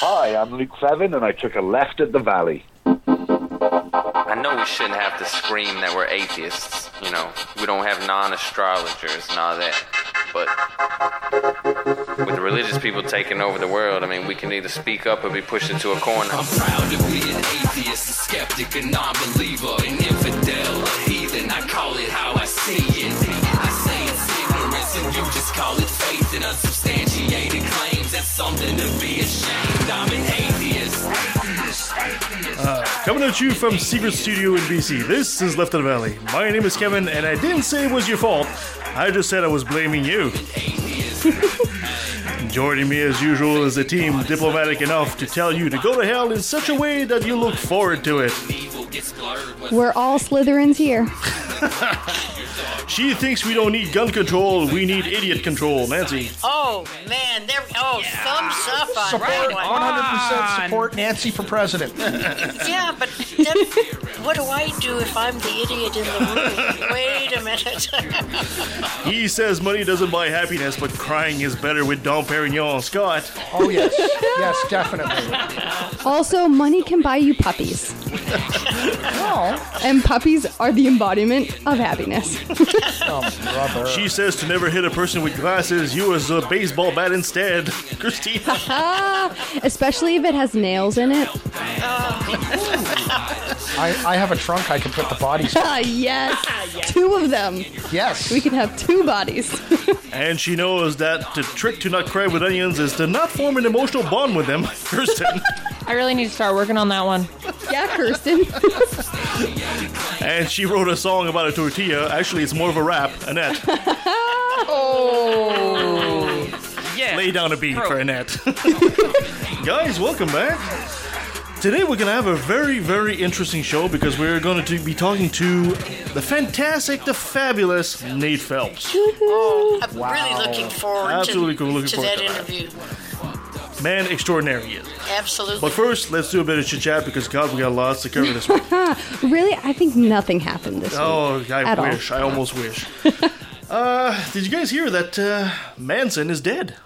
Hi, I'm Luke Fevin, and I took a left at the valley. I know we shouldn't have to scream that we're atheists. You know, we don't have non-astrologers and all that. But with the religious people taking over the world, I mean, we can either speak up or be pushed into a corner. I'm proud to be an atheist, a skeptic, a non-believer, an infidel, a heathen. I call it how I see it. I say it's ignorance, and you just call it faith in unsubstantiated claims. That's something to be ashamed. I'm an atheist. Coming at you from Secret Studio in BC, this is Left of the Valley. My name is Kevin, and I didn't say it was your fault. I just said I was blaming you. Joining me as usual is a team diplomatic enough to tell you to go to hell in such a way that you look forward to it. We're all Slytherins here. She thinks we don't need gun control, we need idiot control. Nancy. Oh man, there. Oh, thumbs up on Support, that 100% support Nancy for president. Yeah, but then, what do I do if I'm the idiot in the room? Wait a minute. He says money doesn't buy happiness, but crying is better with Dom Perignon. Scott. Oh, yes. Yes, definitely. Also, money can buy you puppies. Well, And puppies are the embodiment of happiness. Oh. She says to never hit a person with glasses, use a baseball bat instead. Christine. Ah, especially if it has nails in it. I, I have a trunk I can put the bodies in. Ah, yes. Two of them. Yes. We can have two bodies. And she knows that the trick to not cry with onions is to not form an emotional bond with them. Kirsten. I really need to start working on that one. yeah, Kirsten. and she wrote a song about a tortilla. Actually, it's more of a rap. Annette. oh. Yeah. Lay down a beat for Annette. Guys, welcome back. Today we're going to have a very, very interesting show because we're going to be talking to the fantastic, the fabulous Nate Phelps. Oh, I'm really looking forward Absolutely to, cool, looking to forward that to that. Interview. Man extraordinary he is. Absolutely. But first, let's do a bit of chit chat because God, we got lots to cover this week. really? I think nothing happened this Oh, week. I at all. wish. I almost wish. uh, did you guys hear that uh, Manson is dead?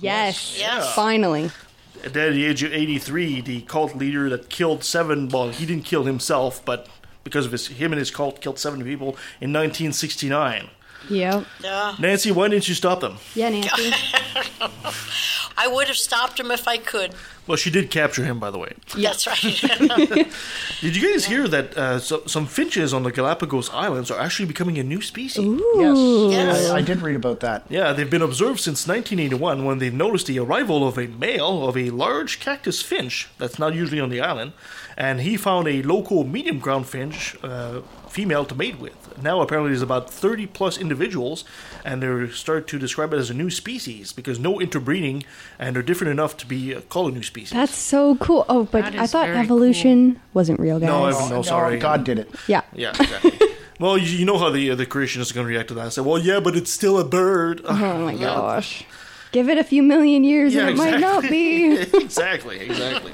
Yes. Yes. Finally. Dead at the age of 83, the cult leader that killed seven, well, he didn't kill himself, but because of his, him and his cult killed seven people in 1969. Yep. Yeah. Nancy, why didn't you stop them? Yeah, Nancy. I would have stopped them if I could. Well, she did capture him, by the way. That's right. Did you guys hear that uh, so, some finches on the Galapagos Islands are actually becoming a new species? Yes. Yes. I, I did read about that. Yeah, they've been observed since 1981 when they've noticed the arrival of a male of a large cactus finch that's not usually on the island, and he found a local medium ground finch uh, female to mate with. Now apparently there's about 30 plus individuals, and they're starting to describe it as a new species because no interbreeding, and they're different enough to be uh, called a new species. That's so cool. Oh, but That I is thought very evolution wasn't real, guys. No, I've- no, sorry. God did it. Yeah. yeah, exactly. well, you, you know how the uh, the creationists are going to react to that. I Say, well, yeah, but it's still a bird. Oh my gosh. Give it a few million years Yeah, and it might not be. exactly, exactly.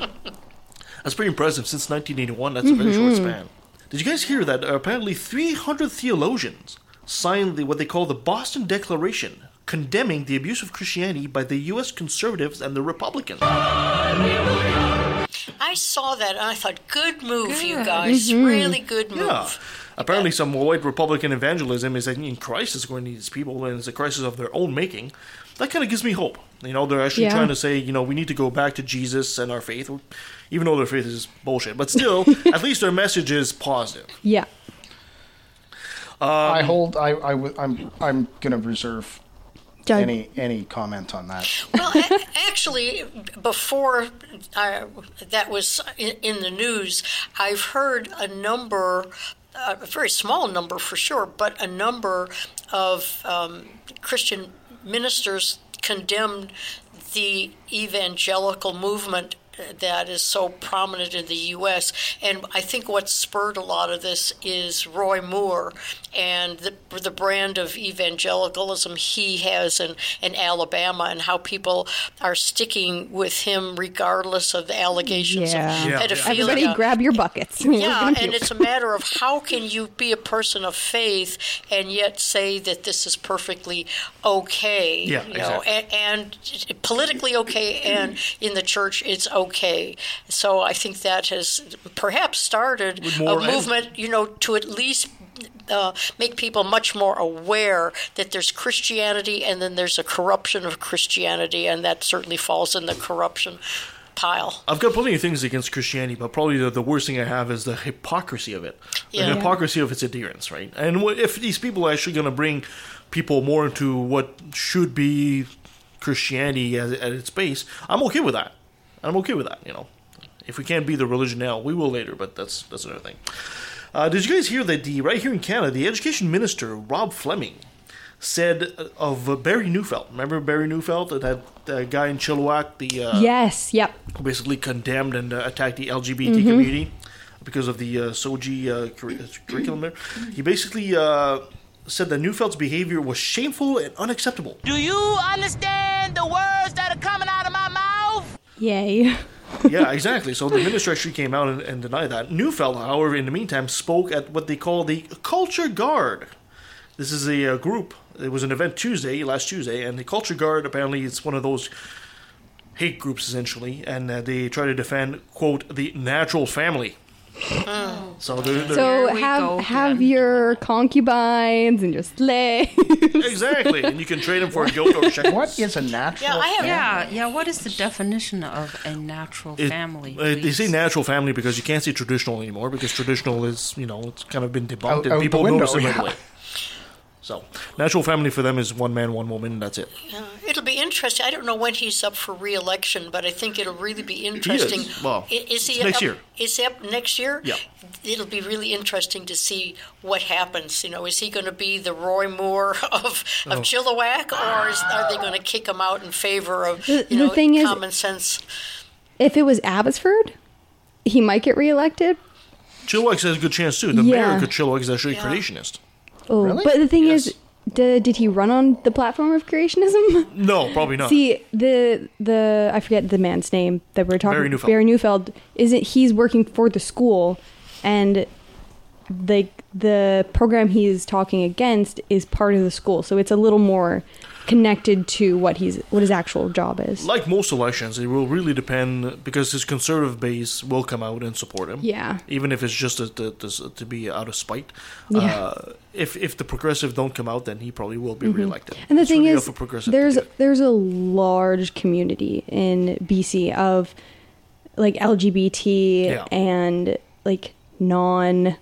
That's pretty impressive. Since 1981, that's a very short Mm-hmm. span. Did you guys hear that? Uh, apparently, 300 theologians signed the, what they call the Boston Declaration, condemning the abuse of Christianity by the U.S. conservatives and the Republicans. I saw that and I thought, good move, you guys. Mm-hmm. Really good move. Yeah. Apparently, some white Republican evangelism is that in crisis going to these people, and it's a crisis of their own making. That kind of gives me hope. You know, they're actually Yeah. trying to say, you know, we need to go back to Jesus and our faith, even though their faith is bullshit. But still, at least their message is positive. yeah. I um, hold. I. I'm. I'm gonna reserve Doug, any any comment on that. Well, actually, before uh, that was in, in the news, I've heard a number, uh, a very small number for sure, but a number of um, Christian ministers condemned the evangelical movement that is so prominent in the U.S. And I think what spurred a lot of this is Roy Moore and the, the brand of evangelicalism he has in, in Alabama and how people are sticking with him regardless of the allegations Yeah. of Yeah. pedophilia. Everybody grab your buckets. Yeah, and it's a matter of how can you be a person of faith and yet say that this is perfectly okay? Yeah, you know, exactly. and, and politically okay, and in the church it's okay. So I think that has perhaps started a more en- movement, you know, to at least. Uh, make people much more aware that there's Christianity and then there's a corruption of Christianity, and that certainly falls in the corruption pile. I've got plenty of things against Christianity, but probably the, the worst thing I have is the hypocrisy of it. Yeah. The hypocrisy of its adherence, right? And what, if these people are actually going to bring people more into what should be Christianity at, at its base, I'm okay with that. I'm okay with that, you know. If we can't be the religion now, we will later, but that's that's another thing. Uh, did you guys hear that the right here in Canada, the education minister Rob Fleming said of uh, Barry Neufeld? Remember Barry Neufeld, that, that, that guy in Chilliwack, the uh, yes, yep. who basically condemned and uh, attacked the LGBT Mm-hmm. community because of the uh, SOGI uh, curri- curriculum there. He basically uh, said that Neufeld's behavior was shameful and unacceptable. Do you understand the words that are coming out of my mouth? Yay. yeah, exactly. So the minister actually came out and, and denied that. Neufeld, however, in the meantime, spoke at what they call the Culture Guard. This is a uh, group. It was an event Tuesday, last Tuesday, and the Culture Guard apparently it's one of those hate groups essentially, and uh, they try to defend quote the natural family. So they're, they're So Here have go have again. your concubines and your slaves. exactly, and you can trade them for a goat or a shekel. What is a natural? Yeah, I have. Yeah, yeah. What is the definition of a natural It- family? uh, they say natural family because you can't say traditional anymore because traditional is you know it's kind of been debunked Out- and out the people window, notice it right yeah. away. So natural family for them is one man, one woman, and that's it. Yeah, it'll be interesting. I don't know when he's up for re-election, but I think it'll really be interesting. Well, I- is he next up, year. Is he up next year? Yeah. It'll be really interesting to see what happens. You know, is he going to be the Roy Moore of Oh. of Chilliwack, or is, are they going to kick him out in favor of The- you the know thing is- common sense? if it was Abbotsford, he might get reelected. Chilliwack has a good chance too. The Yeah. mayor of Chilliwack is actually a Yeah. creationist. Oh, Really? but the thing Yes. is, did, did he run on the platform of creationism? No, probably not. See the the I forget the man's name that we're talking. Barry Neufeld. Barry Neufeld isn't he's working for the school, and the the program he's talking against is part of the school, so it's a little more connected to what he's what his actual job is. like most elections, it will really depend because his conservative base will come out and support him. Yeah. Even if it's just to, to, to, to be out of spite. Yeah. Uh, if if the progressive don't come out, then he probably will be reelected. Mm-hmm. And the It's thing really is, there's there's a large community in BC of like LGBT Yeah. and like non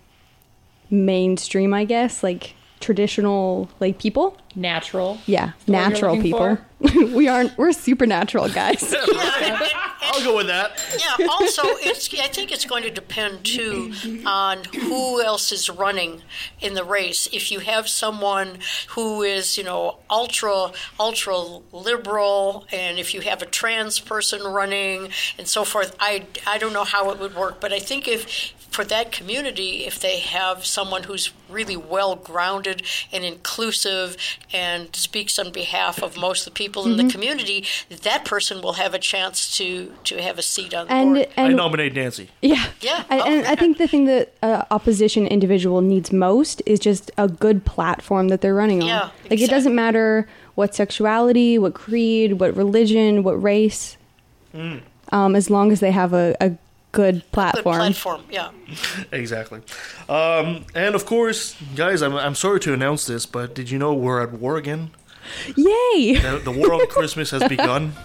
mainstream, I guess, like traditional like people. Natural. Yeah, what natural people. we aren't. We're supernatural guys. I'll go with that. Yeah. Also, it's I think it's going to depend too on who else is running in the race. If you have someone who is, you know, ultra ultra liberal, and if you have a trans person running and so forth, I I don't know how it would work, but I think if for that community, if they have someone who's really well grounded and inclusive and speaks on behalf of most of the people in the community, that person will have a chance to to have a seat on the and board. I and nominate Nancy. Yeah. Yeah. And, Oh, and I think the thing that uh, opposition individual needs most is just a good platform that they're running on. Yeah, Like it doesn't matter what sexuality, what creed, what religion, what race, Mm. um, as long as they have a, a good Good platform. platform, yeah. Exactly. Um, and of course, guys, I'm, I'm sorry to announce this, but did you know we're at war again? Yay! The, the war on Christmas has begun.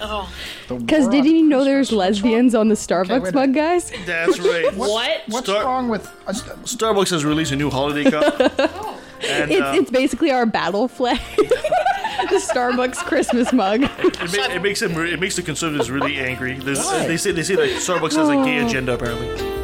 Oh, Because did you know there's lesbians on the Starbucks wait mug, guys? That's right. What? What's Start- wrong with? Uh, Starbucks has released a new holiday cup. and It's, uh, it's basically our battle flag. the Starbucks Christmas mug. it, ma- it makes them re- it makes the conservatives really angry. There's, they say they say that Starbucks has a gay oh. agenda apparently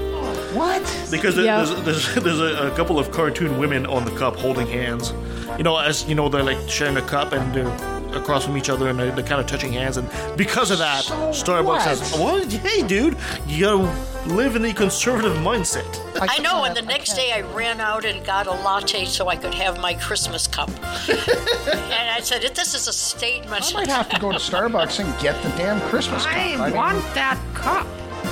what? because there, Yeah. there's there's, there's a, a couple of cartoon women on the cup holding hands. You know, as you know, they're like sharing a cup and they're across from each other and they're, they're kind of touching hands. And because of that, Starbucks what? says, "Well, hey, dude, you gotta live in the conservative mindset." I, know, and the next day I ran out and got a latte so I could have my Christmas cup. and I said, "This is a statement." I might have to go to Starbucks and get the damn Christmas cup. I mean, want that cup.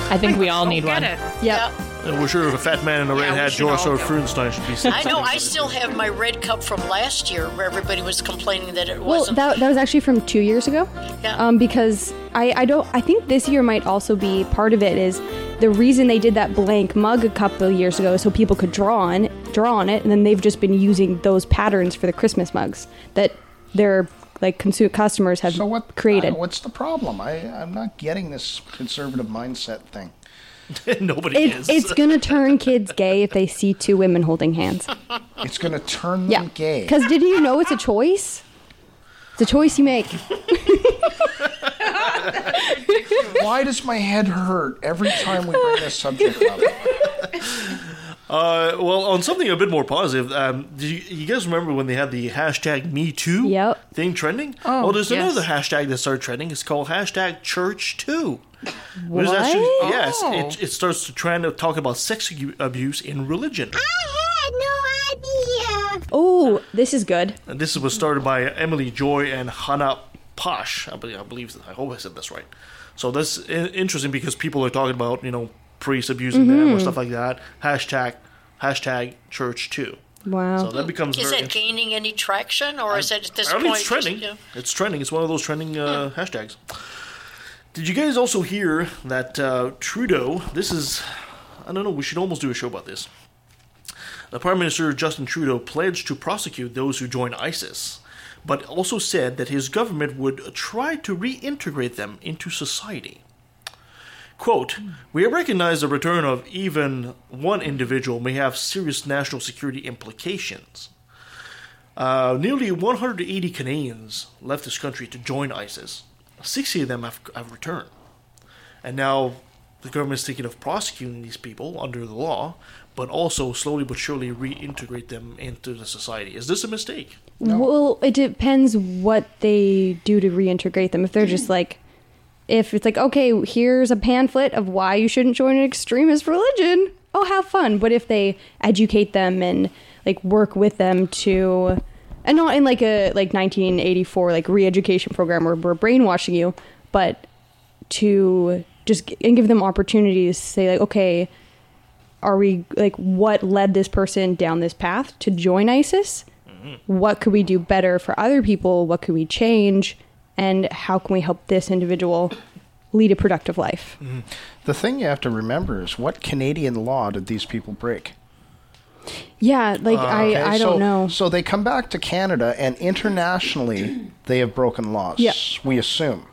I think we all Go need get one. it. Yep. And we're sure the fat man in the red Yeah, hat, should George all or go. Frunstein, should be. sitting I know. I still have my red cup from last year, where everybody was complaining that it Well, wasn't. that, that was actually from two years ago. Yeah. Um, because I, I don't I think this year might also be part of it is the reason they did that blank mug a couple of years ago so people could draw on draw on it, and then they've just been using those patterns for the Christmas mugs that their like consu- customers have so what? created. uh, what's the problem? I I'm not getting this conservative mindset thing. Nobody It, is. it's gonna turn kids gay if they see two women holding hands. It's going to turn them Yeah, gay. because did you know it's a choice? It's a choice you make. Why does my head hurt every time we bring this subject up? Uh, well, on something a bit more positive, um, do you, you guys remember when they had the hashtag Me Too Yep. thing trending? Oh, well, there's yes. another hashtag that started trending. It's called hashtag Church Too. What? yes, Oh. it, it starts to trend to talk about sex abuse in religion. I had no idea. Oh, this is good. And this was started by Emily Joy and Hannah Paasch. I believe, I believe, I hope I said this right. So that's interesting because people are talking about, you know, priests abusing them Mm-hmm. or stuff like that. Hashtag, hashtag church too. Wow. So that becomes is very that gaining any traction, or is it at this Apparently point? it's trending. Just, yeah. It's trending. It's one of those trending uh, hashtags. Did you guys also hear that uh, Trudeau? This is, I don't know. We should almost do a show about this. The Prime Minister Justin Trudeau pledged to prosecute those who join ISIS, but also said that his government would try to reintegrate them into society. Quote, We recognize the return of even one individual may have serious national security implications. Uh, nearly 180 Canadians left this country to join ISIS. 60 of them have, have returned. And now the government is thinking of prosecuting these people under the law, but also slowly but surely reintegrate them into the society. Is this a mistake? Well, it depends what they do to reintegrate them. If they're just like, if it's like, okay, here's a pamphlet of why you shouldn't join an extremist religion. Oh, have fun. But if they educate them and like work with them to, and not in like a like 1984 like re-education program where we're brainwashing you, but to just and give them opportunities to say like, okay, are we like what led this person down this path to join ISIS? Mm-hmm. What could we do better for other people? What could we change? And how can we help this individual lead a productive life? Mm-hmm. The thing you have to remember is what Canadian law did these people break? Yeah, like uh, I, Okay, I don't know. So they come back to Canada, and internationally, they have broken laws. Yeah. We assume.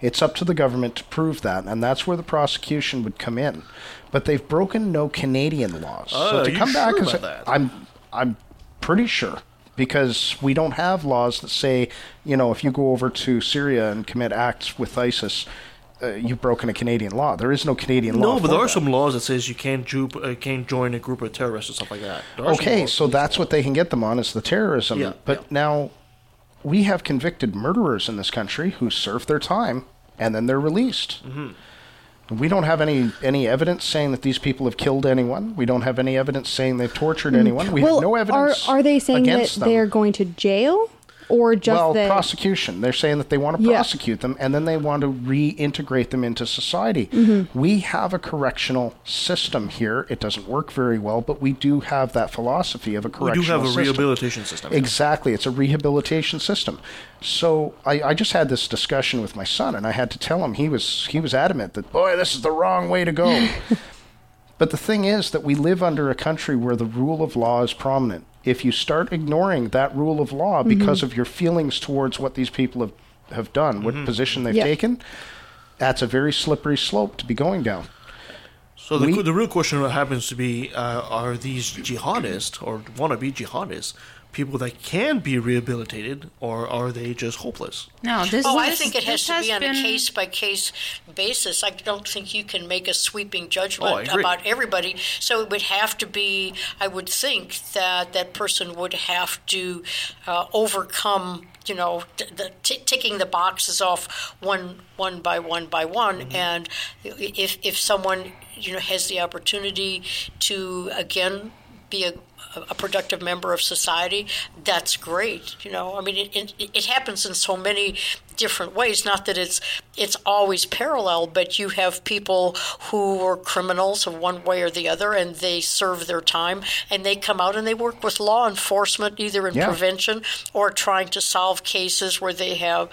It's up to the government to prove that, and that's where the prosecution would come in. But they've broken no Canadian laws. Oh, so are to you come back sure as about that? I'm, I'm pretty sure because we don't have laws that say, you know, if you go over to Syria and commit acts with ISIS, uh, you've broken a Canadian law. There is no Canadian law. No, but there are that. some laws that says you can't, ju- uh, can't join a group of terrorists or stuff like that. There are some Okay, so that's what they can get them on is the terrorism. Yeah, but yeah. now we have convicted murderers in this country who serve their time and then they're released. Mm-hmm. We don't have any any evidence saying that these people have killed anyone. We don't have any evidence saying they've tortured hmm. anyone. We well, have no evidence. are are they saying that them. they're going to jail, or just well, that? prosecution. They're saying that they want to Yeah. prosecute them and then they want to reintegrate them into society. Mm-hmm. We have a correctional system here. It doesn't work very well, but we do have that philosophy of a correctional. we do have a system. rehabilitation system. Exactly. It's a rehabilitation system. So I, I just had this discussion with my son, and I had to tell him he was he was adamant that boy, this is the wrong way to go. but the thing is that we live under a country where the rule of law is prominent. If you start ignoring that rule of law because of your feelings towards what these people have have done, what position they've Yeah. taken, that's a very slippery slope to be going down. So the, We- the real question happens to be: uh, Are these jihadists or wannabe jihadists people that can be rehabilitated, or are they just hopeless? No, this. oh, I think it has this to be on been- a case by case basis. I don't think you can make a sweeping Oh, judgment agree. about everybody. So it would have to be. I would think that that person would have to uh, overcome. You know, t- the t- ticking the boxes off one one by one by one, Mm-hmm. and if if someone you know has the opportunity to again be a, a productive member of society, that's great. You know, I mean, it, it, it happens in so many different ways. Not that it's it's always parallel, but you have people who are criminals of one way or the other, and they serve their time, and they come out and they work with law enforcement, either in Yeah. prevention or trying to solve cases where they have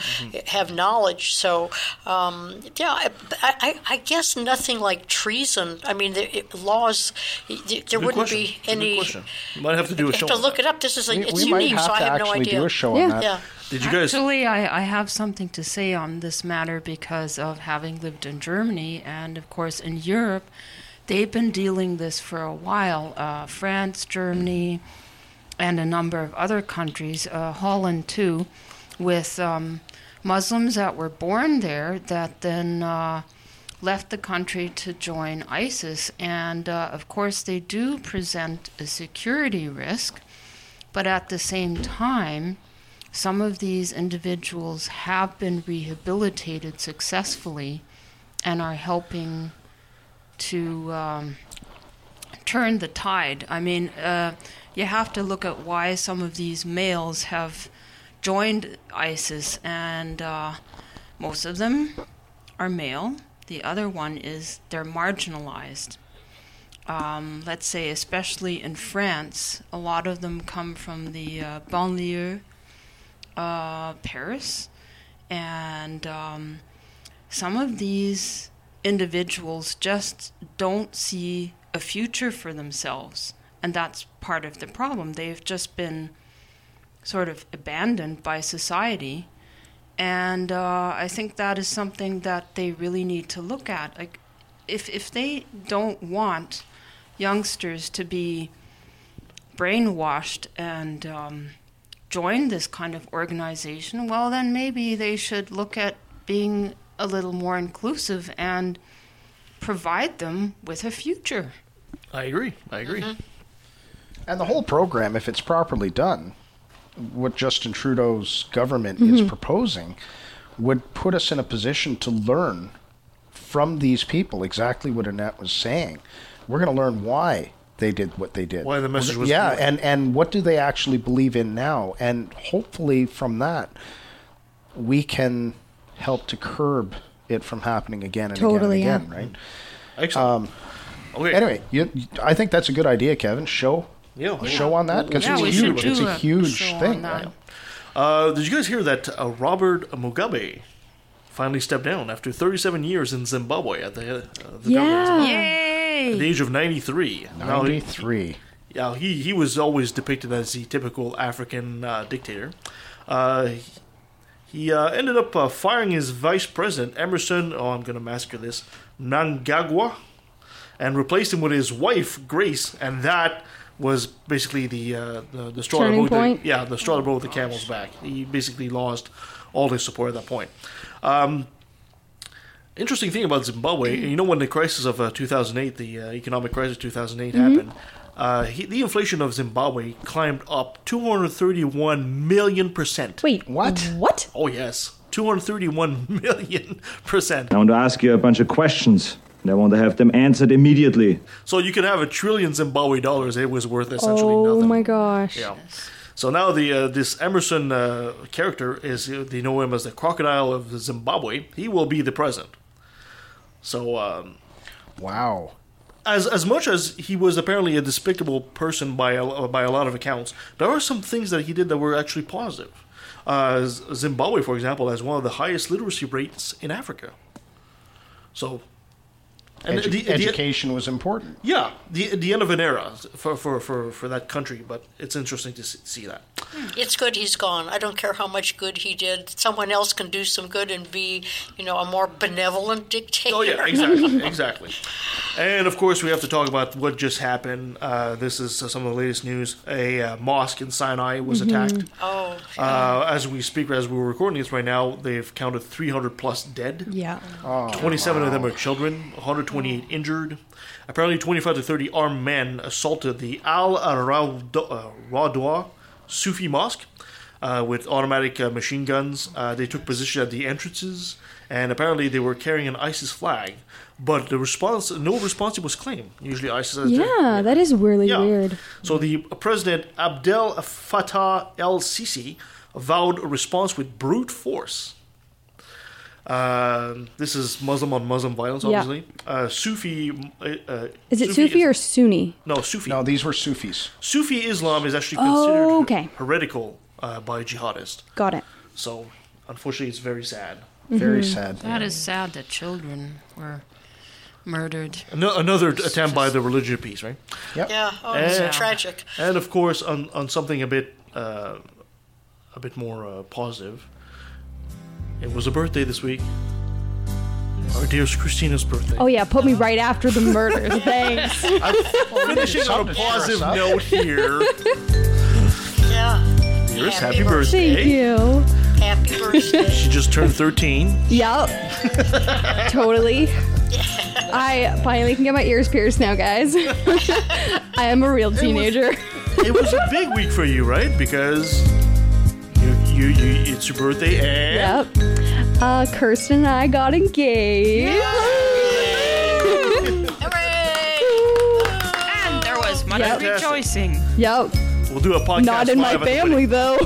have knowledge. So, um, yeah, I, I, I guess nothing like treason. I mean, the, it, laws. There Good wouldn't question. be It's a good any. question. You might have to do a You show. have to look that. it up. This is a, We- it's we might unique, have so I to have no actually idea. do a show on Yeah. that. Yeah. Did you guys? Actually, I, I have something to say on this matter because of having lived in Germany and, of course, in Europe. They've been dealing this for a while. Uh, France, Germany, and a number of other countries, uh, Holland too, with um, Muslims that were born there that then uh, left the country to join ISIS. And uh, of course, they do present a security risk, but at the same time, some of these individuals have been rehabilitated successfully and are helping to um, turn the tide. I mean, uh, you have to look at why some of these males have joined ISIS, and uh, most of them are male. The other one is they're marginalized. Um, let's say, especially in France, a lot of them come from the uh, banlieue, uh, Paris, and um, some of these individuals just don't see a future for themselves, and that's part of the problem. They've just been sort of abandoned by society, and uh, I think that is something that they really need to look at. Like, if if they don't want youngsters to be brainwashed and um, join this kind of organization, well, then maybe they should look at being a little more inclusive and provide them with a future. I agree. I agree. Mm-hmm. And the whole program, if it's properly done, what Justin Trudeau's government is mm-hmm. proposing, would put us in a position to learn from these people exactly what Annette was saying. We're going to learn why they did what they did. Why the message was Yeah, and, and what do they actually believe in now? And hopefully from that, we can help to curb it from happening again and Totally, again yeah. and again, Excellent. okay. right? Anyway, you, I think that's a good idea, Kevin. Show Yeah. a show on that because Yeah, it's huge. It's a a huge thing. right? Uh, did you guys hear that uh, Robert Mugabe finally stepped down after 37 years in Zimbabwe at the, uh, the government of Yeah. Zimbabwe? Yay! at the age of 93? Now, he- 93. Yeah, he, he was always depicted as the typical African uh, dictator. Uh, he he uh, ended up uh, firing his vice president, Emerson, oh, I'm going to massacre this, Nangagwa, and replaced him with his wife, Grace, and that was basically the uh, the, the straw that Turning broke the, yeah the straw that broke the camel's back. He basically lost all his support at that point. Um, interesting thing about Zimbabwe, you know, when the crisis of uh, 2008, the uh, economic crisis of 2008 happened, uh, he, the inflation of Zimbabwe climbed up 231 million percent. Wait, What? What? Oh yes, 231 million percent. I want to ask you a bunch of questions, and I want to have them answered immediately. So you could have a trillion Zimbabwe dollars. It was worth essentially Oh nothing. Oh my gosh. Yeah. So now the uh, this Emerson uh, character is uh, they know him as the crocodile of Zimbabwe. He will be the president. So um, Wow. as as much as he was apparently a despicable person by a, by a lot of accounts, there are some things that he did that were actually positive. Uh, Zimbabwe, for example, has one of the highest literacy rates in Africa. So, and Edu- the- the- education was important. yeah, the the end of an era for for, for, for that country, but it's interesting to see, see that. It's good he's gone. I don't care how much good he did. Someone else can do some good and be, you know, a more benevolent dictator. Oh yeah, exactly, exactly. And of course, we have to talk about what just happened. Uh, this is uh, some of the latest news. A uh, mosque in Sinai was Mhm. attacked. Oh, Uh, as we speak, as we're recording this right now, they've counted 300 plus dead. Yeah. 27 of them are children, 128 injured. Apparently, 25 to 30 armed men assaulted the Al Radwa Sufi mosque uh, with automatic uh, machine guns. Uh, they took position at the entrances, and apparently, they were carrying an ISIS flag. But the response, no response was claimed. Usually, ISIS has their- Yeah, that is really Yeah. weird. so the President Abdel Fattah el Sisi vowed a response with brute force. Uh, this is Muslim on Muslim violence, Yeah. obviously. Uh, Sufi. Uh, uh, Is it Sufi or Sunni? no, Sufi. No, these were Sufis. Sufi Islam is actually Oh, considered okay. heretical uh, by jihadists. Got it. So, unfortunately, it's very sad. Very Mm-hmm. sad. That is sad that children were murdered. Ano- another attempt by the religion piece, right? Yeah, Yeah. oh, it's And- tragic. And of course, on, on something a bit uh, a bit more uh, positive, it was a birthday this week. Our dearest Kristina's birthday. Oh yeah, put me right after the murders. Thanks. Finishing on a positive note here. Yeah. Dearest, happy birthday. Thank you. Happy birthday. She just turned 13. Yep. totally. I finally can get my ears pierced now, guys. I am a real teenager. It was a big week for you, right? Because you, you, you it's your birthday and Yep. Uh, Kirsten and I got engaged. And there was much Yep. rejoicing. Yep. we'll do a podcast. Not in my live at the family though.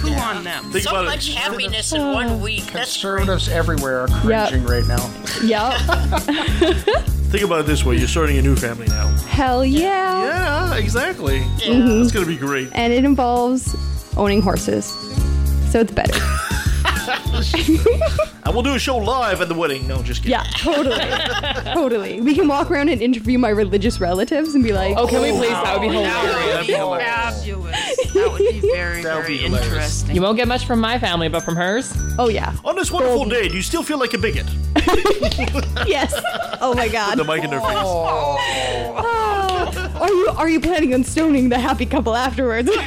Poo on them. Think so about it. much happiness in one week. That's Conservatives everywhere are Yep. cringing right now. yep. Think about it this way: you're starting a new family now. Hell yeah. Yeah, exactly. Mhm. It's gonna be great. And it involves owning horses. So it's better. And we'll do a show live at the wedding. No, just kidding. Yeah, totally. totally. We can walk around and interview my religious relatives and be like, Oh, can we please? That would be That hilarious. would be fabulous. That would be very, That would very be interesting. You won't get much from my family, but from hers. Oh yeah. On this wonderful day, do you still feel like a bigot? Yes. Oh my god. The mic in their face. Oh. Are you are you planning on stoning the happy couple afterwards?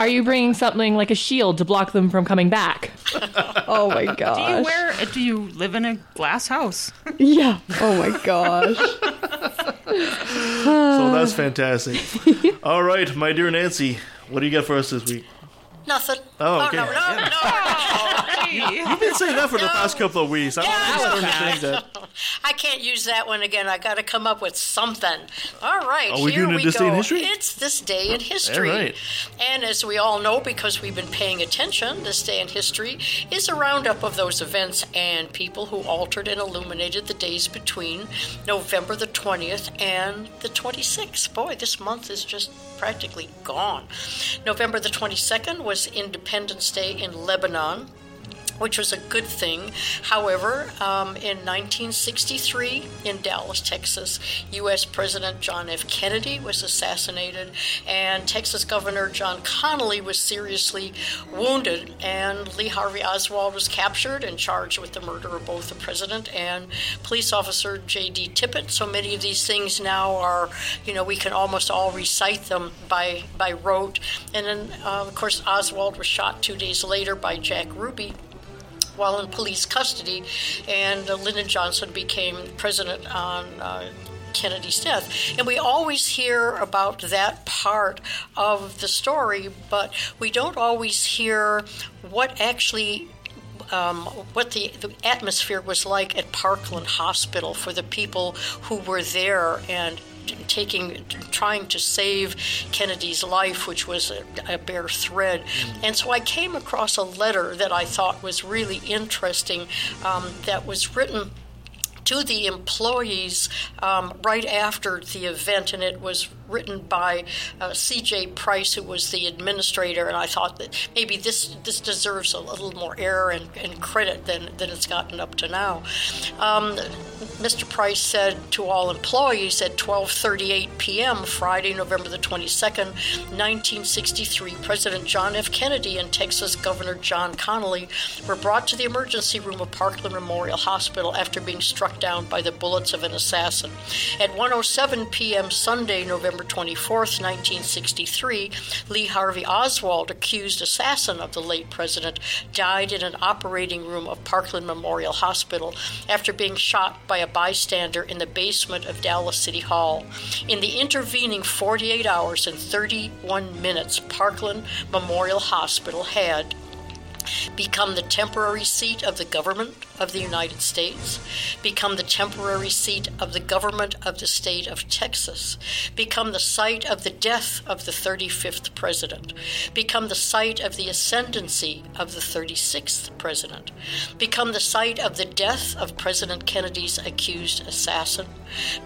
Are you bringing something like a shield to block them from coming back? oh my Do you gosh. wear? Do you live in a glass house? yeah. Oh my gosh. So that's fantastic. All right, my dear Nancy, what do you got for us this week? nothing. Oh, okay. Oh, no, no, no. You've been saying that for the past couple of weeks. Already starting to think that. I can't use that one again. I got to come up with something. All right, Are we here doing we this go. day in history? It's this day in history. All right. And as we all know, because we've been paying attention, this day in history is a roundup of those events and people who altered and illuminated the days between November the 20th and the 26th. Boy, this month is just practically gone. November the 22nd was Independence Day in Lebanon which was a good thing. However, um, in 1963 in Dallas, Texas, U.S. President John F. Kennedy was assassinated, and Texas Governor John Connally was seriously wounded, and Lee Harvey Oswald was captured and charged with the murder of both the president and police officer J.D. Tippit. So many of these things now are, you know, we can almost all recite them by by rote. And then, uh, of course, Oswald was shot two days later by Jack Ruby while in police custody, and uh, Lyndon Johnson became president on uh, Kennedy's death. And we always hear about that part of the story, but we don't always hear what actually. Um, what the, the atmosphere was like at Parkland Hospital for the people who were there and taking trying to save Kennedy's life which was a, a bare thread. And so I came across a letter that I thought was really interesting um, that was written to the employees um, right after the event, and it was written by uh, C.J. Price, who was the administrator, and I thought that maybe this this deserves a, little more air and, and credit than, than it's gotten up to now. Um, Mr. Price said to all employees at 12:38 p.m. Friday, November the 22nd, 1963, President John F. Kennedy and Texas Governor John Connally were brought to the emergency room of Parkland Memorial Hospital after being struck down by the bullets of an assassin. At 1:07 p.m. Sunday, November 24th, 1963, Lee Harvey Oswald, accused assassin of the late president, died in an operating room of Parkland Memorial Hospital after being shot by a bystander in the basement of Dallas City Hall. In the intervening 48 hours and 31 minutes, Parkland Memorial Hospital had become the temporary seat of the government of the United States, become the temporary seat of the government of the state of Texas, become the site of the death of the 35th president, become the site of the ascendancy of the 36th president, become the site of the death of President Kennedy's accused assassin,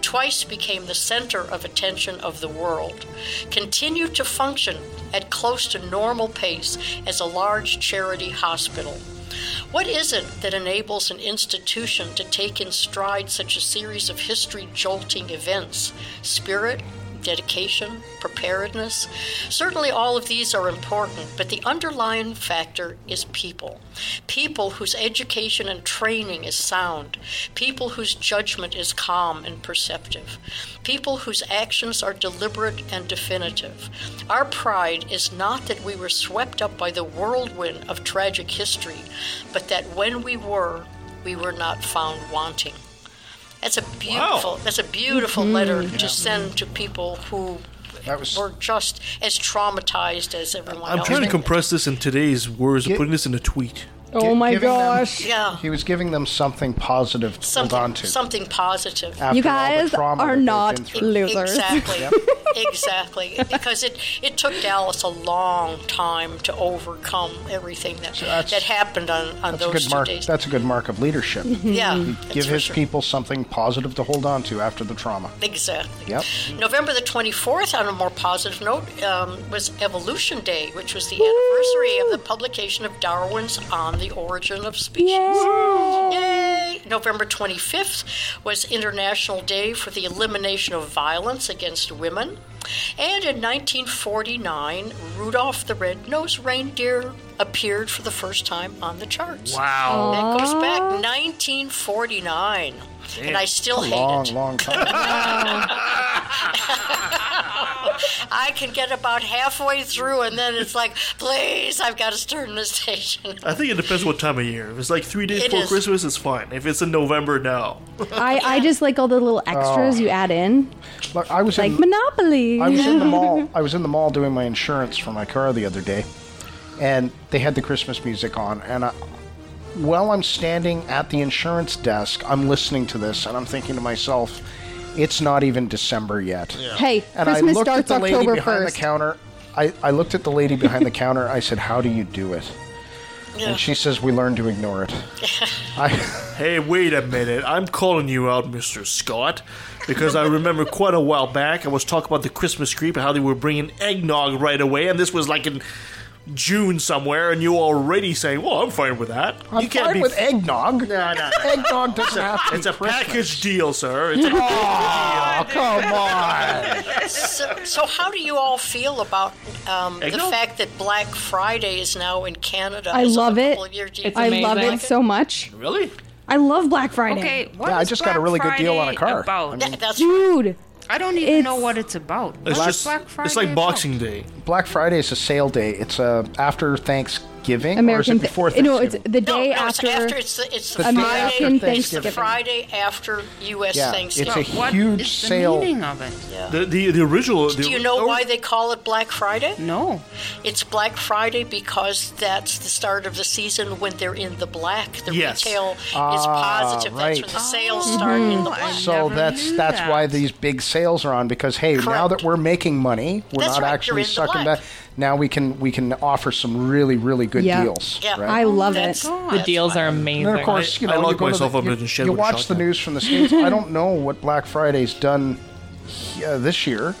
twice became the center of attention of the world, continue to function at close to normal pace as a large charity hospital. What is it that enables an institution to take in stride such a series of history jolting events? Spirit, dedication, preparedness. Certainly, all of these are important, but the underlying factor is people. People whose education and training is sound, people whose judgment is calm and perceptive, people whose actions are deliberate and definitive. Our pride is not that we were swept up by the whirlwind of tragic history, but that when we were, we were not found wanting. That's a beautiful. That's a beautiful Mm-hmm. letter Yeah. to send to people who That was- were just as traumatized as everyone else. I'm else. trying to compress this in today's words and putting this in a tweet. Oh my giving them- gosh. Yeah. He was giving them something positive to something, hold on to. something positive. after all the guys are not been losers. Exactly. exactly. Because it, it took Dallas a long time to overcome everything that that's- that happened on, on That's a those good two mark. days. That's a good mark of leadership. yeah. Give his sure. people something positive to hold on to after the trauma. Exactly. Yep. November the 24th, on a more positive note, um, was Evolution Day, which was the anniversary of the publication of Darwin's On the Origin of Species. Yay! November 25th was International Day for the Elimination of Violence Against Women. And in 1949, Rudolph the Red-Nosed Reindeer appeared for the first time on the charts. Wow. That goes back 1949. And I still a hate long, it. long time. I can get about halfway through, and then it's like, please, I've got to turn the station. I think it depends what time of year. If it's like three days It before is. Christmas, it's fine. If it's in November, no. I, I just like all the little extras Oh. you add in, Look, I was like in, Monopoly. I was in the mall. I was in the mall doing my insurance for my car the other day, and they had the Christmas music on. And I, while I'm standing at the insurance desk, I'm listening to this, and I'm thinking to myself, "It's not even December yet." Hey, And Christmas I looked starts at the lady October behind 1st. the counter. I, I looked at the lady behind the counter. I said, "How do you do it?" Yeah. And she says, "We learn to ignore it." I, Hey, wait a minute. I'm calling you out, Mr. Scott, because I remember quite a while back I was talking about the Christmas creep and how they were bringing eggnog right away, and this was like in June somewhere, and you already saying, "Well, I'm fine with that." I'm you can't fine be with eggnog. No, no, no. Eggnog doesn't have to It's be a Christmas. package deal, sir. It's a Oh, come on. So, so how do you all feel about um, the fact that Black Friday is now in Canada? I love it. couple of years? Do you It's I love it it? so much. really. I love Black Friday. Okay, what Yeah, I is just got a Black really good deal on a car. About? That- that's Dude, I don't even It's- know what it's about. It's What's just Black Friday it's like about? Boxing Day. Black Friday is a sale day. It's uh, after Thanksgiving, American. or is it before Th- no, it's the no, day no, after. It's after it's the, it's the, The day Friday. after It's the Thanksgiving. Friday after U.S. Yeah, Thanksgiving. it's a What huge is the sale. meaning of it? The the, the original. The, Do you know oh, why they call it Black Friday? No. It's Black Friday because that's the start of the season when they're in the black. The Yes. retail is Ah, positive. That's when the sales start in the black. So that's that's that. why these big sales are on because hey, now that we're making money, we're That's not right, actually you're in the sucking black. back. Now we can we can offer some really really good Yeah. deals. Yeah. right? I love That's- it. The that's deals why. are And amazing. then of course, you I know, lock you go to myself the, up you, in a shed you with a watch the shotgun. news from the states. I don't know what Black Friday's done uh, this year,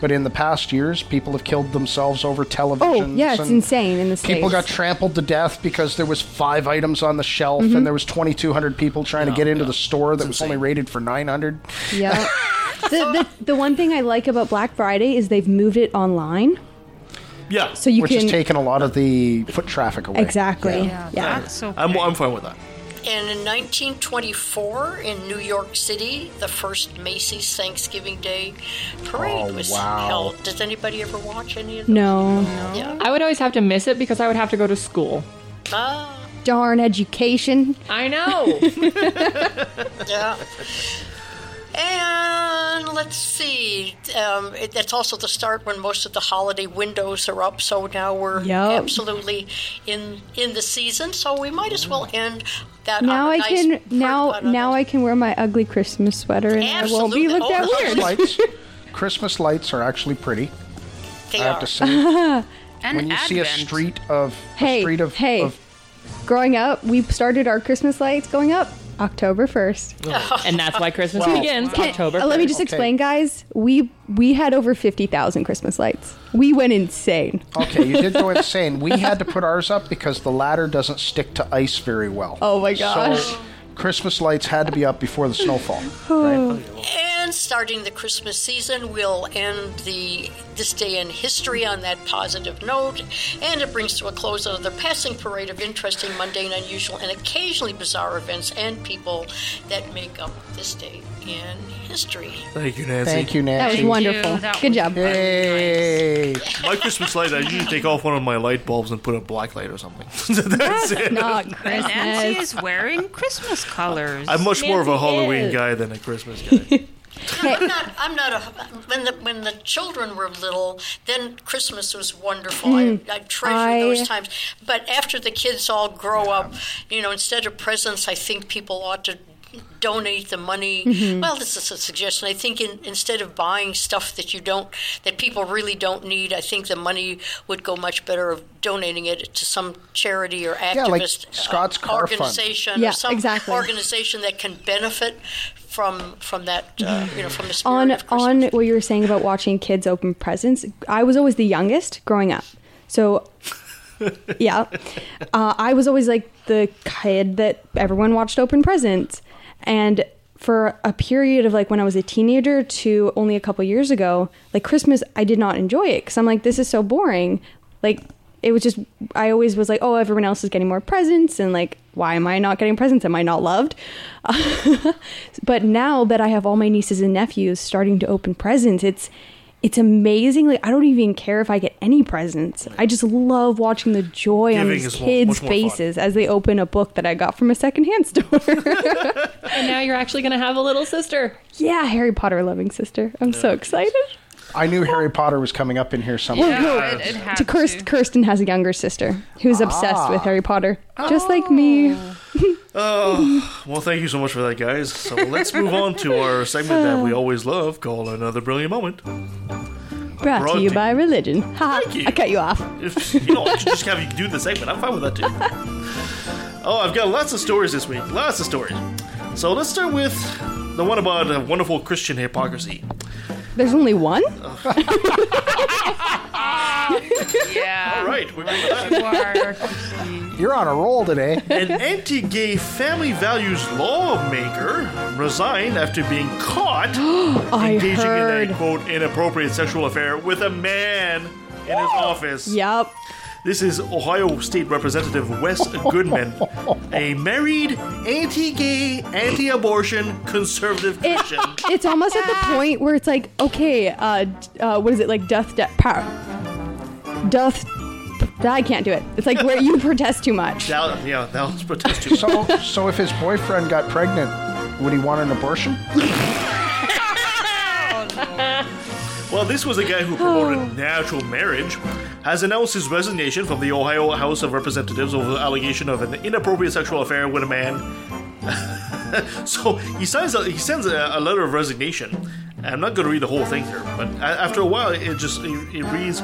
But in the past years, people have killed themselves over Oh, televisions. yeah, it's insane in the States. People got trampled to death because there was five items on the shelf Mhm. and there was 2,200 people trying to get into yeah. the store that was only rated for 900. Yeah. the, the, the one thing I like about Black Friday is they've moved it online. Yeah. So you which can has taken a lot of the foot traffic away. exactly. Yeah, Yeah. that's okay. I'm, I'm fine with that. And in 1924, in New York City, the first Macy's Thanksgiving Day parade Oh, was wow. held. Does anybody ever watch any of those? No. Yeah. I would always have to miss it because I would have to go to school. Ah, Darn education. I know. yeah. And let's see. Um, it, that's also the start when most of the holiday windows are up. So now we're Yep. absolutely in in the season. So we might as well end that. Now on a I nice can now now nice- I can wear my ugly Christmas sweater and I won't be looked at Oh, weird. lights, Christmas lights are actually pretty. They I have are. to say, and when you see a street of Hey, a street of, hey. of Growing up, we started our Christmas lights going up October 1st. and that's why Christmas Well, begins Can- October. uh, let me 1st. just Okay. explain, guys. We we had over 50,000 Christmas lights. We went insane. Okay, you did go insane. We had to put ours up because the ladder doesn't stick to ice very well. Oh my gosh. So Christmas lights had to be up before the snowfall. Right? And starting the Christmas season, we'll end the this day in history on that positive note, and it brings to a close another passing parade of interesting, mundane, unusual, and occasionally bizarre events and people that make up this day in history. Thank you, Nancy. Thank you, Nancy. That was Nancy. wonderful. That Good was job. Yay! My Christmas light, I usually take off one of my light bulbs and put a black light or something. That's it. Not Christmas. Nancy is wearing Christmas colors. I'm much more of a Halloween is. guy than a Christmas guy. I'm not. I'm not a. When the when the children were little, then Christmas was wonderful. I, I treasure I- those times. But after the kids all grow up, you know, instead of presents, I think people ought to donate the money. Well, this is a suggestion. I think in, instead of buying stuff that you don't, that people really don't need, I think the money would go much better of donating it to some charity or activist Yeah, like uh, Scott's Car Fund. organization Yeah, or some exactly. organization that can benefit from from that, uh, you know, from the spirit on of Christmas. on what you were saying about watching kids open presents i was always the youngest growing up. So yeah. Uh, i was always like the kid that everyone watched open presents. And for a period of like when i was a teenager to only a couple years ago like christmas i did not enjoy it because i'm like this is so boring. Like it was just i always was like oh everyone else is getting more presents and like why am i not getting presents am i not loved but now that I have all my nieces and nephews starting to open presents, it's it's amazing. Like I don't even care if I get any presents. I just love watching the joy on these kids' much more fun. faces as they open a book that I got from a secondhand store. And now you're actually going to have a little sister. yeah, Harry Potter loving sister. I'm so excited. I knew Harry Potter was coming up in here somewhere. Yeah, it, it To Kirst, to. Kirsten has a younger sister who's obsessed Ah. with Harry Potter, just like me. Oh, well, thank you so much for that, guys. So let's move on to our segment that we always love called Another Brilliant Moment. Brought Brought to you by religion. Ha! Thank you. I cut you off. If, you know, I should just have you do the segment. I'm fine with that, too. Oh, I've got lots of stories this week. Lots of stories. So let's start with the one about uh, wonderful Christian hypocrisy. There's only one. Yeah. All right, we're going that. You are, You're on a roll today. An anti-gay family values lawmaker resigned after being caught I engaging heard. in a quote inappropriate sexual affair with a man in his office. Yep. This is Ohio State Representative Wes Goodman, a married, anti-gay, anti-abortion, conservative It, Christian. it's almost at the point where it's like, okay, uh, uh, what is it like? death, de- power, Death. I can't do it. It's like where you protest too much. That, yeah, that was protest too. much. So, so if his boyfriend got pregnant, would he want an abortion? Well, this was a guy who promoted natural marriage, has announced his resignation from the Ohio House of Representatives over the allegation of an inappropriate sexual affair with a man. so he signs a, he sends a, a letter of resignation. I'm not going to read the whole thing here, but after a while, it just it, it reads.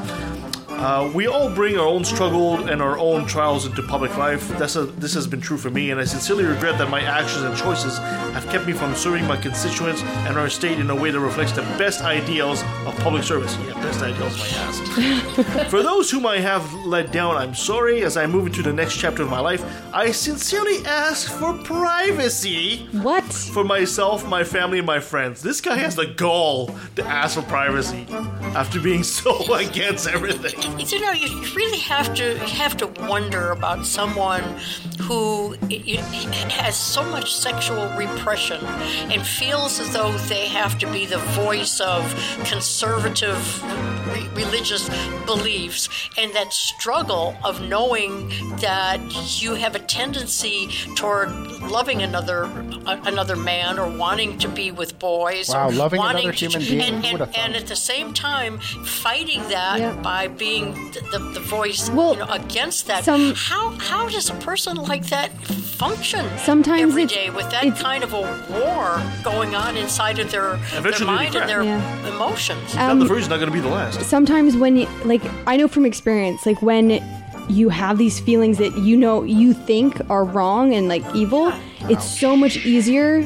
Uh, we all bring our own struggle and our own trials into public life. That's a, this has been true for me, and I sincerely regret that my actions and choices have kept me from serving my constituents and our state in a way that reflects the best ideals of public service. Yeah, best ideals, my ass. for those whom I have let down, I'm sorry. As I move into the next chapter of my life, I sincerely ask for privacy. What? For myself, my family, and my friends. This guy has the gall to ask for privacy after being so against everything. You know, you really have to have to wonder about someone who y- y- has so much sexual repression and feels as though they have to be the voice of conservative re- religious beliefs, and that struggle of knowing that you have a tendency toward loving another a- another man or wanting to be with boys. Wow, or loving another to, human being? and, and, and at the same time fighting that by being the, the, the voice Well, you know, against that. some- how how does a person like that function Sometimes every it's- day with that it's- kind of a war going on inside of their, their mind and their Yeah. emotions? not Um, the first, not going to be the last. sometimes when you like i know from experience like when you have these feelings that you know you think are wrong and like evil it's so much easier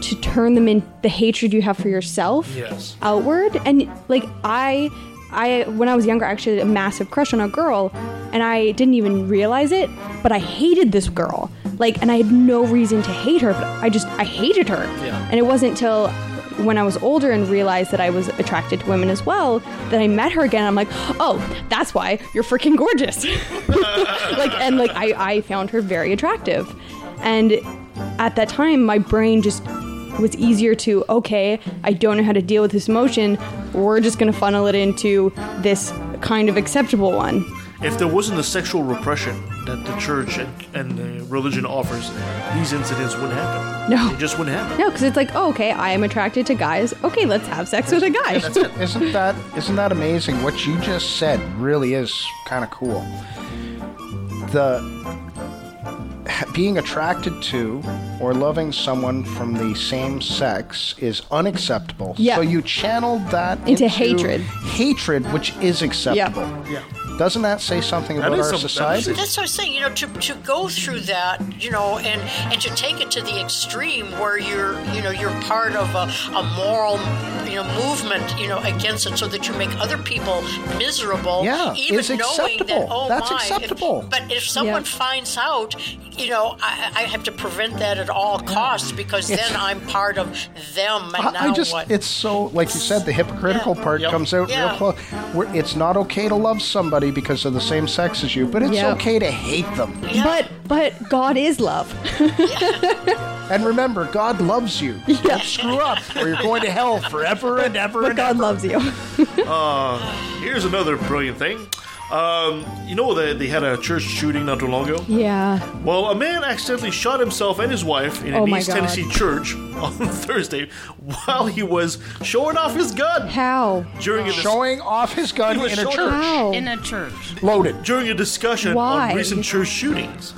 to turn them in the hatred you have for yourself Yes. outward and like i i when i was younger i actually had a massive crush on a girl and i didn't even realize it but i hated this girl like and i had no reason to hate her but i just i hated her Yeah. and it wasn't until when I was older and realized that I was attracted to women as well, that I met her again. I'm like, oh, that's why you're freaking gorgeous. like, and like, I, I found her very attractive. And at that time, my brain just was easier to, okay, I don't know how to deal with this emotion. We're just going to funnel it into this kind of acceptable one. If there wasn't the sexual repression that the church and, and the religion offers, these incidents wouldn't happen. No. They just wouldn't happen. No, because it's like, oh, okay, I am attracted to guys. Okay, let's have sex with a guy. Isn't that isn't that amazing? What you just said really is kind of cool. The ha- being attracted to or loving someone from the same sex is unacceptable. Yeah. So you channeled that Into hatred. Hatred, which is acceptable. Yeah. Doesn't that say something That about our some- society? That's what I'm saying. You know, to, to go through that, you know, and and to take it to the extreme where you're, you know, you're part of a, a moral, you know, movement, you know, against it, so that you make other people miserable. Yeah, even it's knowing that, acceptable. oh That's my. if- acceptable. but if someone Yeah. finds out, you know, I, I have to prevent that at all costs because It's- then I'm part of them. And I, now I just, what? it's so, like you said, the hypocritical Yeah. part Yep. comes out Yeah. real close. Where it's not okay to love somebody because of the same sex as you, but it's Yep. okay to hate them. Yeah. But but God is love. And remember, God loves you. Don't screw up, or you're going to hell forever and ever But and God ever. loves you. Uh, here's another brilliant thing. Um, you know that they had a church shooting not too long ago? yeah. Well, a man accidentally shot himself and his wife in an Oh East God. Tennessee church on Thursday while he was showing off his gun How? during a dis- Showing off his gun in a church. How? in a church. Loaded. during a discussion Why? on recent church shootings.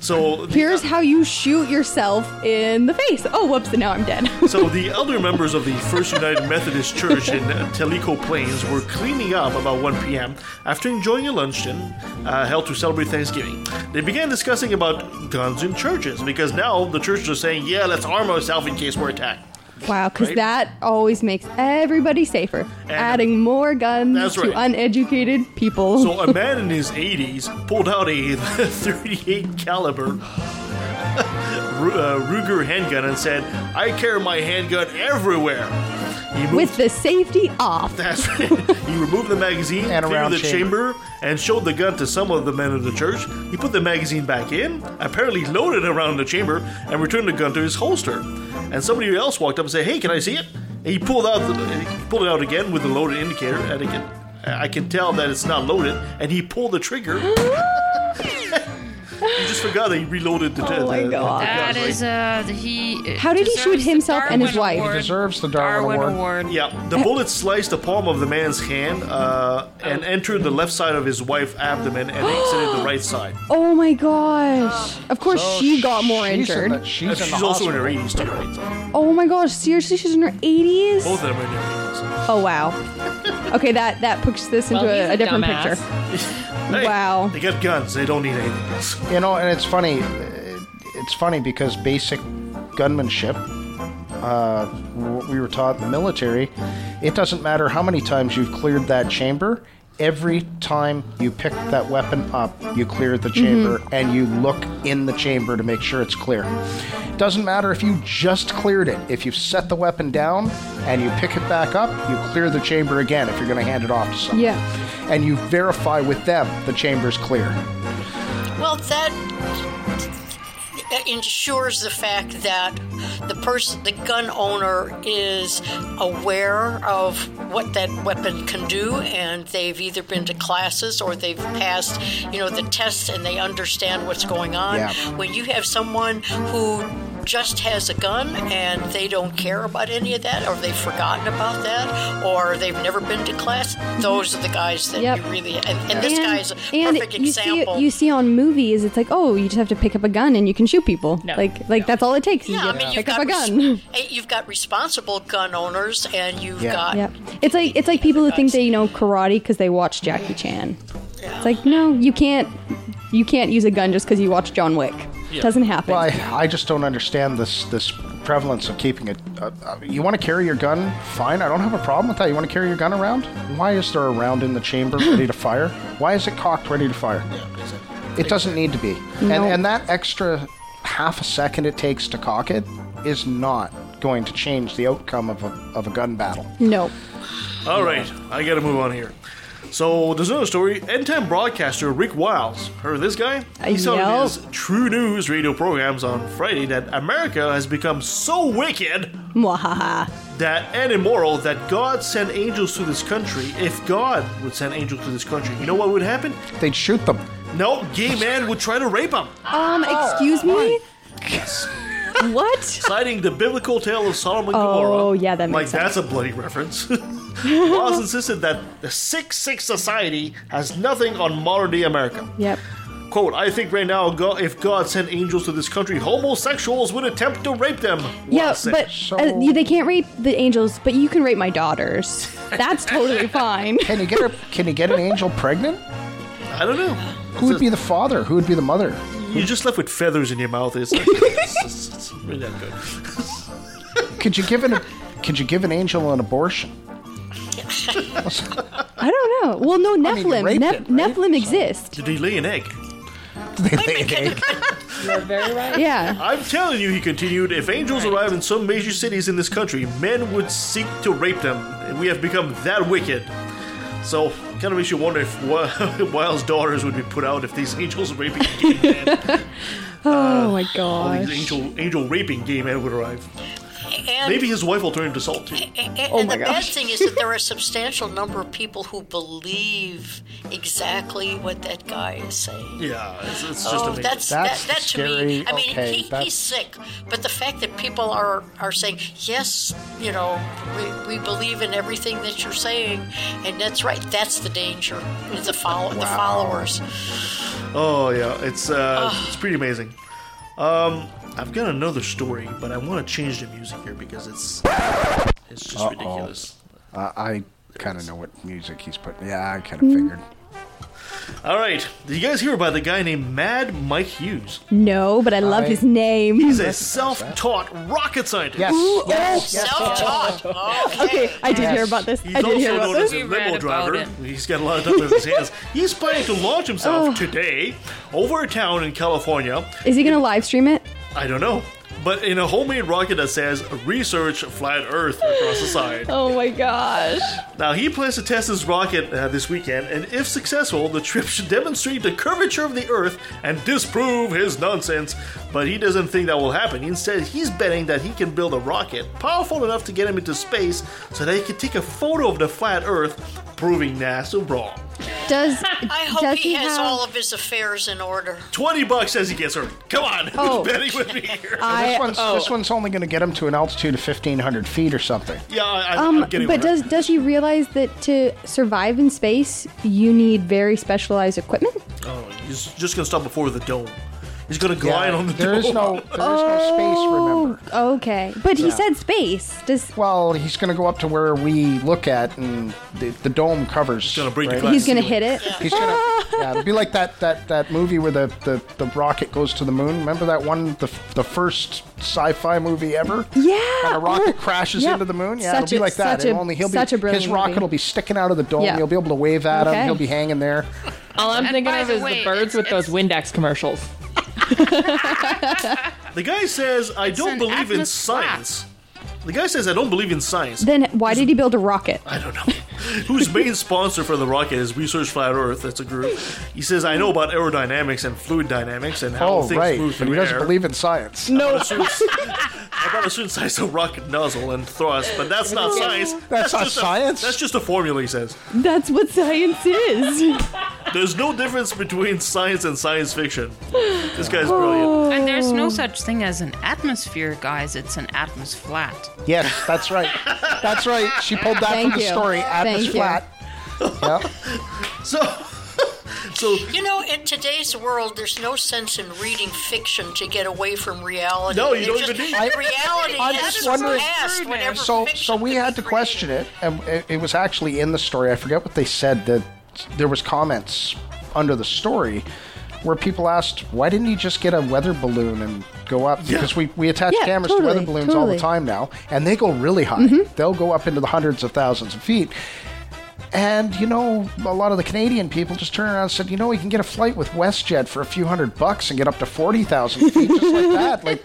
So the- Here's how you shoot yourself in the face. Oh, whoops, and now I'm dead. So the elder members of the First United Methodist Church in Tellico Plains were cleaning up about 1 p.m. after enjoying a luncheon uh, held to celebrate Thanksgiving. They began discussing about guns in churches because now the churches are saying, "Yeah, let's arm ourselves in case we're attacked." Wow, because Right? that always makes everybody safer. Adding more guns That's to uneducated people. So a man in his 80s pulled out a 38 caliber uh, Ruger handgun and said, "I carry my handgun everywhere." He moved with the safety off. That's right. he removed the magazine, And cleared around the chamber. chamber. and showed the gun to some of the men of the church. He put the magazine back in, apparently loaded around the chamber, and returned the gun to his holster. And somebody else walked up and said, "Hey, can I see it?" And he pulled out the, he pulled it out again with the loaded indicator, and again, I can tell that it's not loaded. And he pulled the trigger. he just forgot that he reloaded the. Oh my the- the God. That gun, is uh the- he. How did he shoot himself and his Darwin wife? He deserves the Darwin Award. Yeah, the bullet sliced the palm of the man's hand uh, and entered the left side of his wife's abdomen and exited the right side. Oh my gosh. Of course, So she got more she's in injured. the- she's Uh, in the she's also in her 80s too, right? Oh my gosh, seriously, she's in her 80s? both of them are in their 80s. Oh wow. Okay, that that puts this into Well, a, a a different dumbass. picture. Hey, Wow. They got guns. They don't need anything else. You know, and it's funny. uh, It's funny because basic gunmanship, uh, what we were taught in the military, it doesn't matter how many times you've cleared that chamber. Every time you pick that weapon up, you clear the chamber mm-hmm. and you look in the chamber to make sure it's clear. Doesn't matter if you just cleared it. If you've set the weapon down and you pick it back up, you clear the chamber again if you're going to hand it off to someone. Yeah. And you verify with them the chamber's clear. Well, that ensures the fact that the person, the gun owner, is aware of what that weapon can do, and they've either been to classes or they've passed, you know, the tests, and they understand what's going on. Yeah. When you have someone who just has a gun and they don't care about any of that, or they've forgotten about that, or they've never been to class, those are the guys that Yep. you really. And, and this and, guy's a and perfect you example. see you see on movies, it's like, oh, you just have to pick up a gun and you can shoot people. No. Like like that's all it takes. Yeah, you I mean, you've pick got up a gun. eh, you've got responsible gun owners, and you've Yeah. got Yep. It's like it's like people who think they you know karate because they watch Jackie Chan. It's like no, you can't you can't use a gun just because you watch John Wick. Doesn't happen. Well, I, I just don't understand this this prevalence of keeping it. Uh, uh, you want to carry your gun? Fine, I don't have a problem with that. You want to carry your gun around? Why is there a round in the chamber ready to fire? Why is it cocked ready to fire? Yeah, It doesn't need to be. And No. and that extra half a second it takes to cock it is not going to change the outcome of a, of a gun battle. no. All right, I gotta move on here. So there's another story. End Times broadcaster Rick Wiles, heard of this guy? He said in his True News radio programs on Friday that America has become so wicked Mwahaha. that and immoral that God sent angels to this country. If God would send angels to this country, you know what would happen? They'd shoot them. No, gay man would try to rape them. Um, excuse me. What? Citing the biblical tale of Sodom and Gomorrah. Oh, yeah, that makes sense. like makes that's a bloody reference. Wiles insisted that the six six society has nothing on modern day America. Yep. Quote, I think right now, God, if God sent angels to this country, homosexuals would attempt to rape them. Yeah, Wiles said. but uh, you- they can't rape the angels, but you can rape my daughters. That's totally fine. Can you get a, Can you get an angel pregnant? I don't know. Who would be the father? Who would be the mother? You're just left with feathers in your mouth. It's, like, it's, it's, it's really not good. Could you give an Could you give an angel an abortion? I don't know. Well, no, I mean, you Nephilim. raped Nep- it, right? Nephilim exist. Did he lay an egg? Did they lay an egg. You're very right. Yeah. I'm telling you, he continued, if angels arrive in some major cities in this country, men would seek to rape them, and we have become that wicked. So, kind of makes you wonder if Wi- Wiles' daughters would be put out if these angels raping game. men, Oh uh, my God! all these gosh. angel angel raping game men would arrive. And Maybe his wife will turn into salt too. And, Oh and my the bad thing is that there are a substantial number of people who believe exactly what that guy is saying. Yeah, it's, it's just Oh, amazing. that's, That's that, that to scary. me. I mean, Okay, he, that's- he's sick, but the fact that people are are saying yes, you know, we, we believe in everything that you're saying, and that's right. That's the danger. Is the follow the followers. Oh yeah, it's uh, it's pretty amazing. Um, I've got another story, but I want to change the music here because it's it's just Uh-oh. ridiculous. Uh, I kind of know what music he's putting. Yeah, I kind of figured. All right, did you guys hear about the guy named Mad Mike Hughes? No, but I love I- his name. He's a self-taught rocket scientist. Yes. yes. yes. Self-taught. Okay, I did hear about this. He's I did also hear about known as a limo driver. it. He's got a lot of time in his hands. He's planning to launch Oh. himself today over a town in California. Is he gonna live stream it? I don't know, but in a homemade rocket that says "Research Flat Earth" across the side. Oh my gosh. Now, he plans to test his rocket uh, this weekend, and if successful, the trip should demonstrate the curvature of the Earth and disprove his nonsense. But he doesn't think that will happen. Instead, he's betting that he can build a rocket powerful enough to get him into space so that he can take a photo of the flat Earth, proving NASA wrong. Does I hope does he, has have, all of his affairs in order. 20 bucks says he gets her. Come on, Oh. who's betting with me here? I, This one's, this one's only going to get him to an altitude of 1,500 feet or something. yeah, I, um, I'm getting but does does he realize that to survive in space you need very specialized equipment? Oh, he's just gonna stop before the dome. He's gonna glide Yeah, on the there is dome. no there is no space. Oh, remember. Oh, okay. But he Yeah. said space. Does Well, he's going to go up to where we look at, and the, the dome covers. He's gonna break the right? he's gonna hit it? He's gonna. yeah, it'll be like that that that movie where the, the the rocket goes to the moon. Remember that one, the the first sci-fi movie ever? Yeah. And a rocket Oh, crashes yep. into the moon. Yeah, Such it'll be a- like that. such a- and only he'll such be a brilliant his rocket movie. will be sticking out of the dome. Yeah. He'll be able to wave at him. Okay. He'll be hanging there. All I'm And thinking by of the is way, the birds it's- with those Windex commercials. The guy says, "I don't believe in Atmos flat. science." The guy says, "I don't believe in science." Then why did he build a rocket? I don't know. Whose main sponsor for the rocket is Research Flat Earth? That's a group. He says, "I know about aerodynamics and fluid dynamics and how Oh, things right. move But through he doesn't air." believe in science. No. About a certain- about a certain size of rocket nozzle and thrust, but that's not science. That's not just science? A, that's just a formula, he says. That's what science is. There's no difference between science and science fiction. This guy's brilliant. Oh. And there's no such thing as an atmosphere, guys. It's an atmos flat. Yes, that's right. That's right. She pulled that Thank from the you. story. Atmos Thank you. flat. Yep. So, so You know, in today's world, there's no sense in reading fiction to get away from reality. No, you There's don't even just- need- reality. I'm has just to wondering- So, so we had to question it, and it, it was actually in the story. I forget what they said. That there was comments under the story where people asked, "Why didn't you just get a weather balloon and go up?" Yeah. Because we we attach Yeah, cameras to weather balloons all the time now, and they go really high. Mm-hmm. They'll go up into the hundreds of thousands of feet. And you know, a lot of the Canadian people just turned around and said, "You know, we can get a flight with WestJet for a few hundred bucks and get up to forty thousand feet just like that." Like,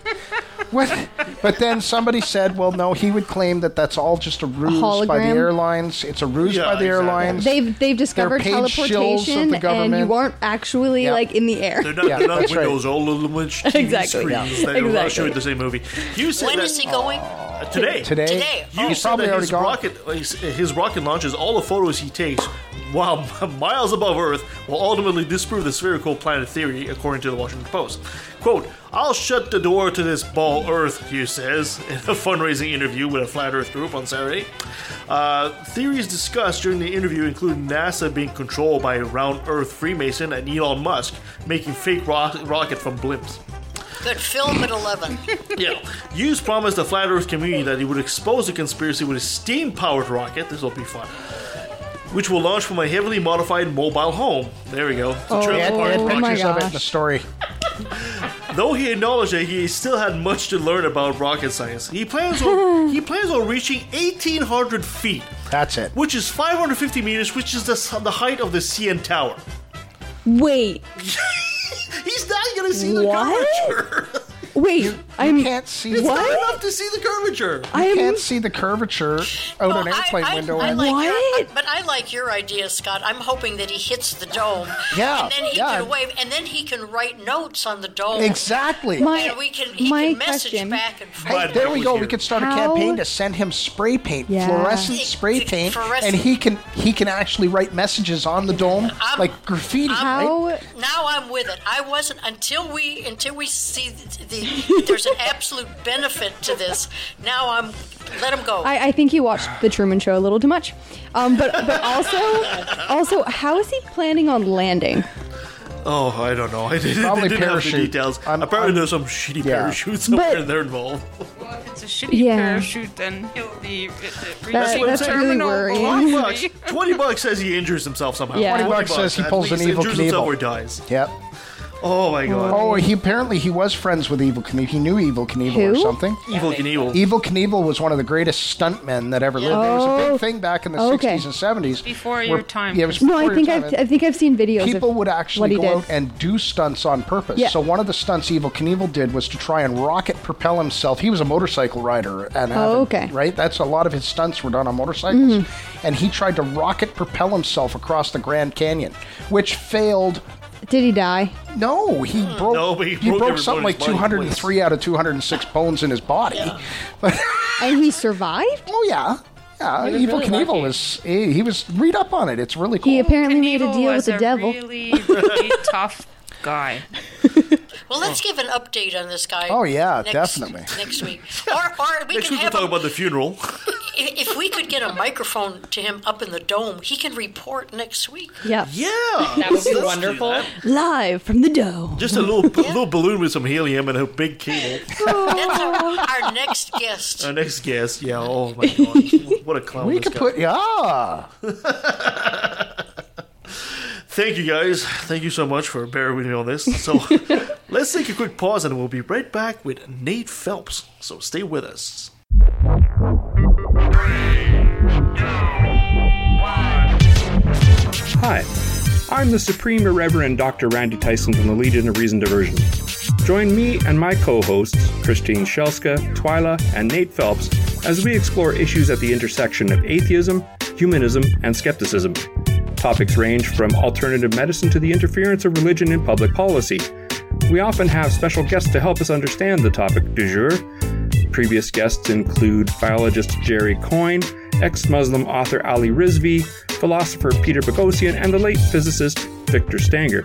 what? But then somebody said, "Well, no, he would claim that that's all just a ruse by the hologram? airlines. It's a ruse Yeah, by the exactly. airlines." They've they've discovered paid shills of the teleportation, and government. you aren't actually Yeah. like in the air. they're not, Yeah, they're not that's right. windows, all little much TV Exactly, screens. yeah. They will not Exactly. show you the same movie. You said When that, is he going? uh, today. Today, Today. You he's said probably that already his gone. rocket, his, his rocket launches all the photos he takes while miles above Earth will ultimately disprove the spherical planet theory, according to the Washington Post. Quote, I'll shut the door to this ball Earth, Hughes says, in a fundraising interview with a Flat Earth group on Saturday. Uh, theories discussed during the interview include NASA being controlled by a round Earth Freemason and Elon Musk making fake ro- rocket from blimps. Good film at 11. Yeah. Hughes promised the flat Earth community that he would expose the conspiracy with a steam powered rocket. This will be fun. Which will launch from a heavily modified mobile home. There we go. It's a Oh, They had, they Oh trailer my pictures of it in the story. Though he acknowledged that he still had much to learn about rocket science, he plans on he plans on reaching 1,800 feet, That's it. which is 550 meters, which is the, the height of the CN Tower. Wait, He's not going to see the What? curvature. wait, I'm You can't see. It's What? not enough to see the curvature. I'm can't see the curvature out Well, an airplane I, I, window. I and- like What? Your, but I like your idea, Scott. I'm hoping that he hits the dome. Yeah, And then he yeah. can wave, and then he can write notes on the dome. exactly. My- And we can, he my can message question- back and Hey, there we go. here. We could start a campaign to send him spray paint, Yeah. fluorescent spray F- paint, fluorescent. and he can he can actually write messages on the dome I'm- like graffiti. right? how Now I'm with it. I wasn't until we until we see the, the there's an absolute benefit to this. Now I'm let him go. I, I think he watched the Truman Show a little too much. Um, but but also also how is he planning on landing? Oh, I don't know. I didn't, Probably didn't have the parachute. details. I'm- Apparently, I'm- there's some shitty Yeah. parachutes somewhere But- there involved. Well, if it's a shitty Yeah. parachute, then he'll be. It, it That- what I'm that's saying. really terminal worrying. Twenty velocity. bucks. Twenty bucks says he injures himself somehow. Yeah. 20 bucks says he at pulls an least. Evel injures himself Knievel. or dies. Yep. Oh my god. Oh, he apparently he was friends with Evel Knievel. He knew Evel Knievel or Who? something. Evel Knievel. Evel Knievel was one of the greatest stuntmen that ever lived. It was a Oh. big thing back in the Okay. 60s and 70s. Before your time. Yeah, it was No, before I your think time. I've I think I've seen videos. people of would what actually he go did. out and do stunts on purpose. Yeah. So one of the stunts Evel Knievel did was to try and rocket propel himself. He was a motorcycle rider, and Oh, okay. right. That's a lot of his stunts were done on motorcycles, Mm-hmm. and he tried to rocket propel himself across the Grand Canyon, which failed. Did he die? No, he hmm. broke. No, but he he broke broke, every something bone like his body 203 out of 206 bones in his body. But And he survived? oh yeah. Yeah, Evel really Knievel lucky. was he, he was read up on it. It's really cool. He apparently made a Knievel deal with was the a devil. Really, really tough guy. Well, let's give an update on this guy. Oh, yeah, next, definitely. next week, or or we Next can week we'll have talk him, about the funeral. if, if we could get a microphone to him up in the dome, he can report next week. Yeah. Yeah. That would be let's wonderful. Live from the dome. Just a little little balloon with some helium and a big cable. That's our, our next guest. Our next guest, yeah. Oh my god, what a clown! We this could guy. put yeah. Thank you guys. Thank you so much for bearing with me on this. So let's take a quick pause and we'll be right back with Nate Phelps. So stay with us. Hi, I'm the Supreme Irreverend Dr. Randy Tyson from the Legion of Reason Diversion. Join me and my co hosts, Christine Shellska, Twyla, and Nate Phelps, as we explore issues at the intersection of atheism, humanism, and skepticism. Topics range from alternative medicine to the interference of religion in public policy. We often have special guests to help us understand the topic du jour. Previous guests include biologist Jerry Coyne, ex Muslim author Ali Rizvi, philosopher Peter Boghossian, and the late physicist Victor Stenger.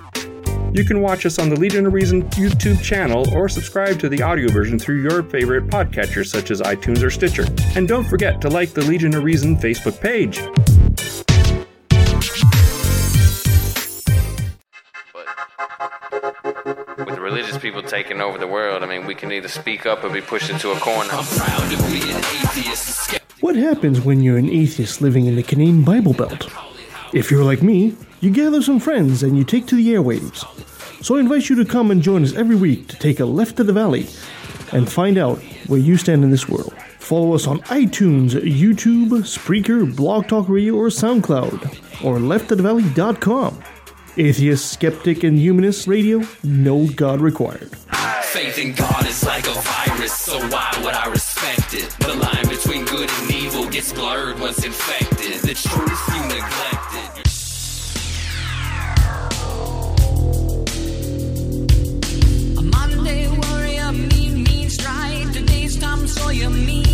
You can watch us on the Legion of Reason YouTube channel or subscribe to the audio version through your favorite podcatcher such as iTunes or Stitcher. And don't forget to like the Legion of Reason Facebook page. Religious people taking over the world, I mean, we can either speak up or be pushed into a corner. What happens when you're an atheist living in the Canadian Bible Belt? If you're like me, you gather some friends and you take to the airwaves. So I invite you to come and join us every week to take a left to the valley and find out where you stand in this world. Follow us on iTunes, YouTube, Spreaker, Blog Talk Radio, or SoundCloud, or lefttothevalley.com. Atheist, skeptic, and humanist radio, no God required. Faith in God is like a virus, so why would I respect it? The line between good and evil gets blurred once infected. The truth you neglected. A Monday warrior, mean, mean stride. Today's Tom Sawyer, mean, mean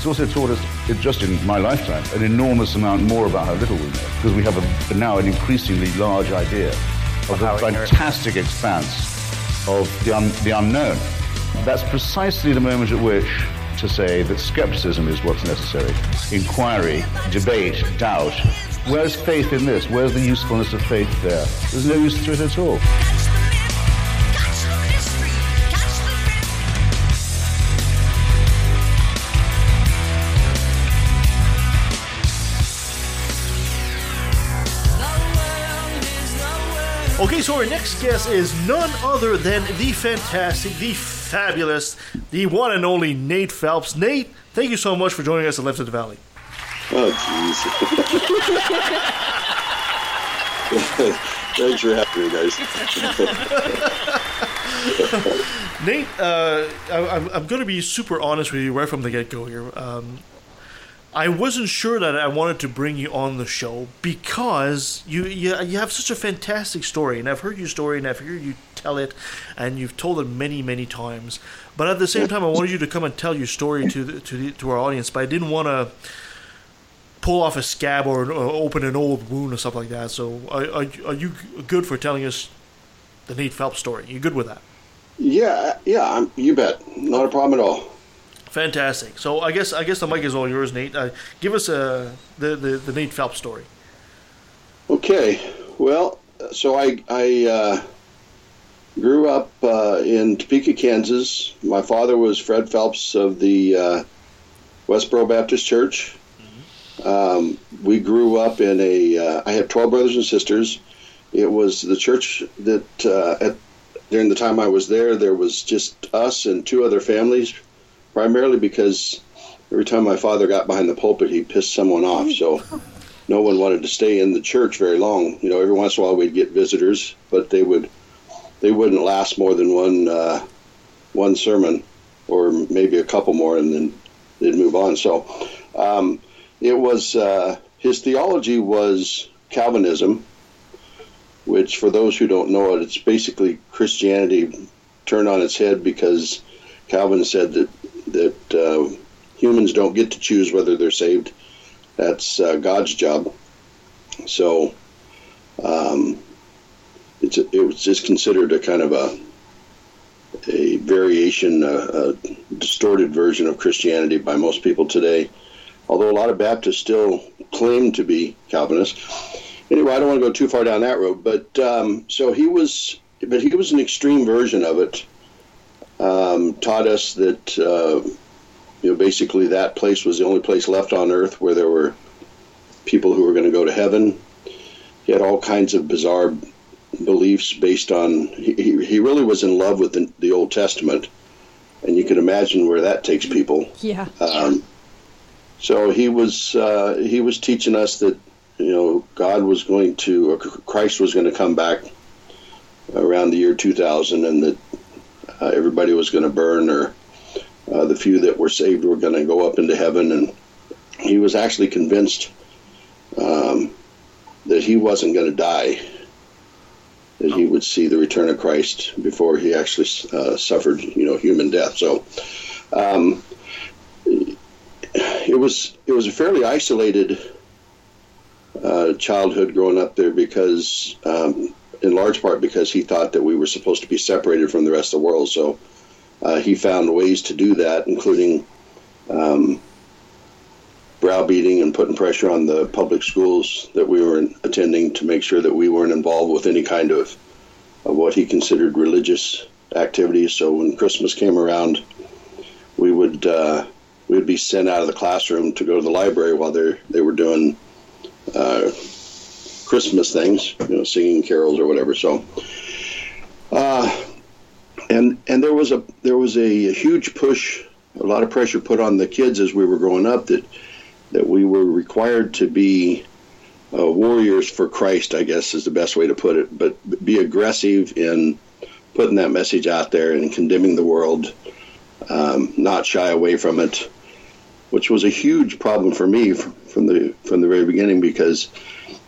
It's also taught us, it, just in my lifetime, an enormous amount more about how little we know, because we have a, now an increasingly large idea of the fantastic expanse of the, un, the unknown. That's precisely the moment at which to say that skepticism is what's necessary. Inquiry, debate, doubt. Where's faith in this? Where's the usefulness of faith there? There's no use to it at all. Okay, so our next guest is none other than the fantastic, the fabulous, the one and only Nate Phelps. Nate, thank you so much for joining us at Left of the Valley. Oh, jeez. Thanks for having me, guys. Nate, uh, I, I'm, I'm going to be super honest with you right from the get go here. Um, I wasn't sure that I wanted to bring you on the show because you, you you have such a fantastic story, and I've heard your story, and I've heard you tell it, and you've told it many many times. But at the same time, I wanted you to come and tell your story to the, to the, to our audience. But I didn't want to pull off a scab or, or open an old wound or stuff like that. So, are, are, are you good for telling us the Nate Phelps story? You good with that? Yeah, yeah, I'm, you bet. Not a problem at all. Fantastic. So I guess I guess the mic is all yours, Nate. Uh, give us uh, the, the the Nate Phelps story. Okay. Well, so I I uh, grew up uh, in Topeka, Kansas. My father was Fred Phelps of the uh, Westboro Baptist Church. Um, we grew up in a. Uh, I have twelve brothers and sisters. It was the church that uh, at during the time I was there, there was just us and two other families, primarily because every time my father got behind the pulpit, he pissed someone off. So no one wanted to stay in the church very long. You know, every once in a while we'd get visitors, but they would they wouldn't last more than one uh, one sermon, or maybe a couple more, and then they'd move on. So um, it was uh, his theology was Calvinism, which, for those who don't know it, it's basically Christianity turned on its head because Calvin said that that uh, humans don't get to choose whether they're saved. That's uh, God's job. So um, it's a, it was just considered a kind of a a variation, a, a distorted version of Christianity by most people today. Although a lot of Baptists still claim to be Calvinists. Anyway, I don't want to go too far down that road. But um, so he was, but he was an extreme version of it. Um, taught us that uh, you know basically that place was the only place left on earth where there were people who were going to go to heaven. He had all kinds of bizarre beliefs based on he, he really was in love with the, the Old Testament, and you can imagine where that takes people. Yeah. Um, so he was uh, he was teaching us that you know God was going to or Christ was going to come back around the year 2000, and that uh, everybody was going to burn, or uh, the few that were saved were going to go up into heaven. And he was actually convinced um, that he wasn't going to die, that he would see the return of Christ before he actually uh, suffered, you know, human death. So. Um, it was it was a fairly isolated uh, childhood growing up there because, um, in large part, because he thought that we were supposed to be separated from the rest of the world. So uh, he found ways to do that, including um, browbeating and putting pressure on the public schools that we were attending to make sure that we weren't involved with any kind of, of what he considered religious activities. So when Christmas came around, we would uh, we would be sent out of the classroom to go to the library while they they were doing uh, Christmas things, you know, singing carols or whatever. So, uh, and and there was a there was a, huge push, a lot of pressure put on the kids as we were growing up that that we were required to be uh, warriors for Christ. I guess is the best way to put it. But be aggressive in putting that message out there and condemning the world. Um, not shy away from it, which was a huge problem for me from, from the from the very beginning because,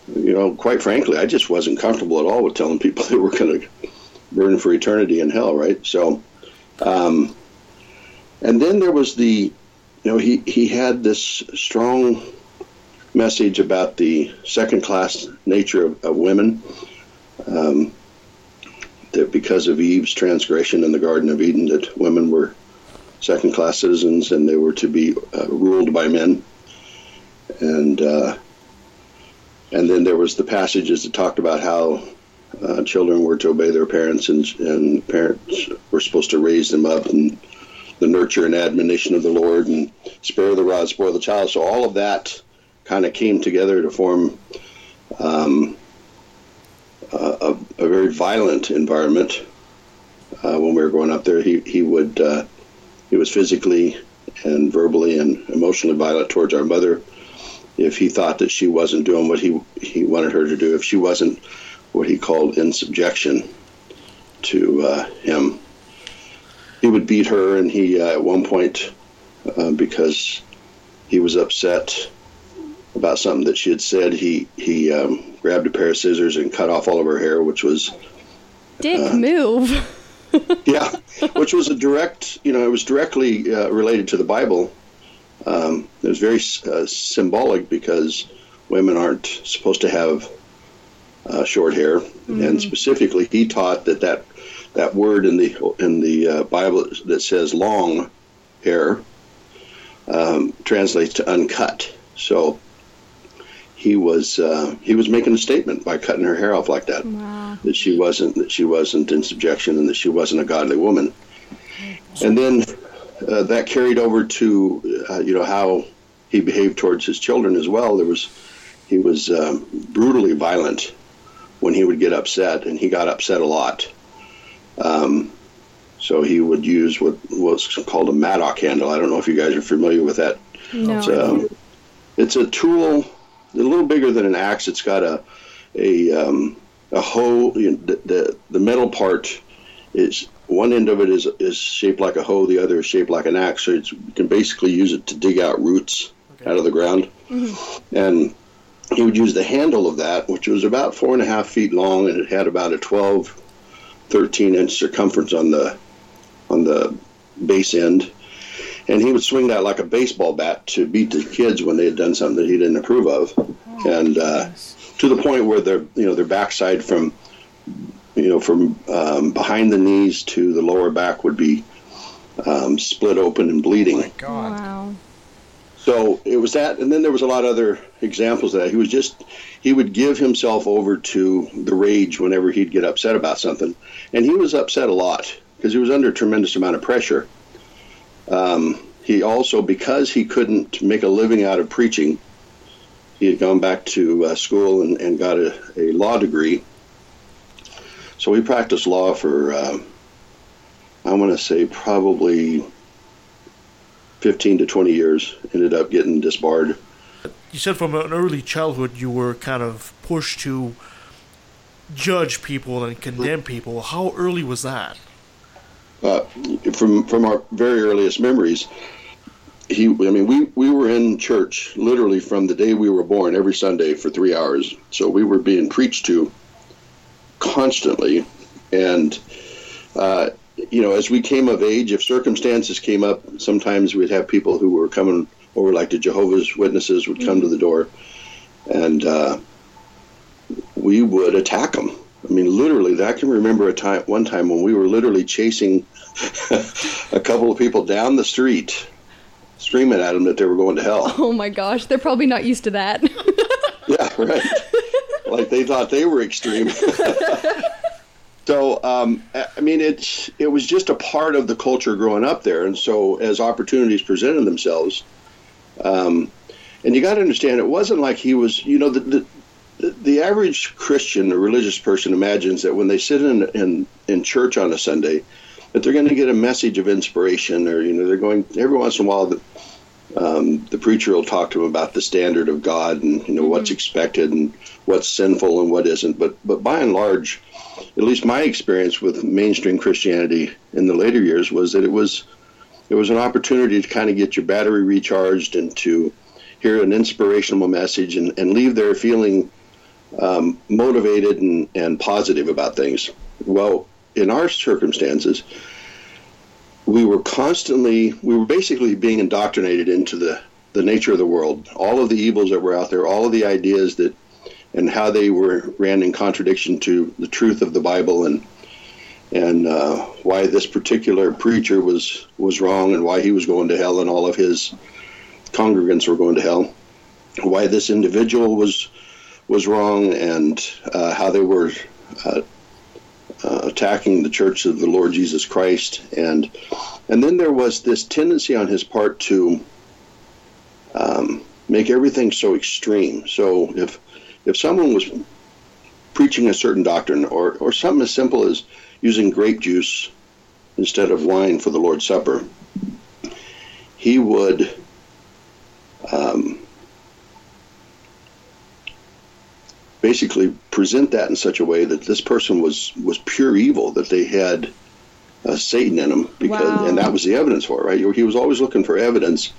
you know, quite frankly, I just wasn't comfortable at all with telling people they were going to burn for eternity in hell, right? So, um, and then there was the, you know, he he had this strong message about the second class nature of, of women. Um, that because of Eve's transgression in the Garden of Eden, that women were second class citizens and they were to be uh, ruled by men. And uh, and then there was the passages that talked about how uh, children were to obey their parents and, and parents were supposed to raise them up and the nurture and admonition of the Lord and spare the rod, spoil the child. So all of that kind of came together to form um, a, a, very violent environment uh, when we were growing up there. He he would uh, he was physically and verbally and emotionally violent towards our mother. If he thought that she wasn't doing what he he wanted her to do, if she wasn't what he called in subjection to uh, him, he would beat her. And he uh, at one point, uh, because he was upset about something that she had said, he he um, grabbed a pair of scissors and cut off all of her hair, which was Dick Uh, move. yeah, which was a direct, you know, it was directly uh, related to the Bible. Um, it was very uh, symbolic because women aren't supposed to have uh, short hair, and specifically, he taught that that that word in the in the uh, Bible that says long hair um, translates to uncut. So he was uh, he was making a statement by cutting her hair off like that Wow. that she wasn't that she wasn't in subjection and that she wasn't a godly woman. And then uh, that carried over to uh, you know how he behaved towards his children as well. There was he was um, brutally violent when he would get upset, and he got upset a lot. Um, so he would use what was called a mattock handle. I don't know if you guys are familiar with that. No. It's, um, it's a tool, a little bigger than an axe. It's got a a um, a hoe. You know, the, the the metal part is one end of it is is shaped like a hoe. The other is shaped like an axe. So it's, you can basically use it to dig out roots out of the ground. And he would use the handle of that, which was about four and a half feet long, and it had about a 12, 13 inch circumference on the on the base end, and he would swing that like a baseball bat to beat the kids when they had done something that he didn't approve of, and uh, to the point where their you know their backside from you know from um, behind the knees to the lower back would be um, split open and bleeding. Wow. So it was that, and then there was a lot of other examples of that. He was just, he would give himself over to the rage whenever he'd get upset about something. And he was upset a lot because he was under a tremendous amount of pressure. Um, he also, because he couldn't make a living out of preaching, he had gone back to uh, school and, and got a, a law degree. So we practiced law for, um, I want to say, probably 15 to 20 years, ended up getting disbarred. You said from an early childhood you were kind of pushed to judge people and condemn people. How early was that? Uh, from from our very earliest memories, he. I mean, we we were in church literally from the day we were born every Sunday for three hours. So we were being preached to constantly, and uh, you know, as we came of age, if circumstances came up, sometimes we'd have people who were coming over, like the Jehovah's Witnesses, would come to the door, and uh, we would attack them. I mean, literally, I can remember a time, one time when we were literally chasing a couple of people down the street, screaming at them that they were going to hell. Oh my gosh, they're probably not used to that. Yeah, right. Like they thought they were extreme. so, um, I mean, it's it was just a part of the culture growing up there, and so as opportunities presented themselves, um, and you got to understand, it wasn't like he was, you know, the, the the average Christian or religious person imagines that when they sit in in, in church on a Sunday, that they're going to get a message of inspiration, or you know, they're going every once in a while. The, um, the preacher will talk to them about the standard of God and you know what's expected and what's sinful and what isn't. But but by and large, at least my experience with mainstream Christianity in the later years was that it was it was an opportunity to kind of get your battery recharged and to hear an inspirational message and, and leave there feeling um, motivated and, and positive about things. Well, in our circumstances, we were constantly, we were basically being indoctrinated into the, the nature of the world, all of the evils that were out there, all of the ideas that, and how they were ran in contradiction to the truth of the Bible and and uh, why this particular preacher was was wrong and why he was going to hell and all of his congregants were going to hell, why this individual was was wrong and uh, how they were uh, attacking the church of the Lord Jesus Christ, and and then there was this tendency on his part to um, make everything so extreme. So if if someone was preaching a certain doctrine, or or something as simple as using grape juice instead of wine for the Lord's Supper, he would. Um, basically present that in such a way that this person was was pure evil that they had uh, Satan in them because Wow. and that was the evidence for it right he was always looking for evidence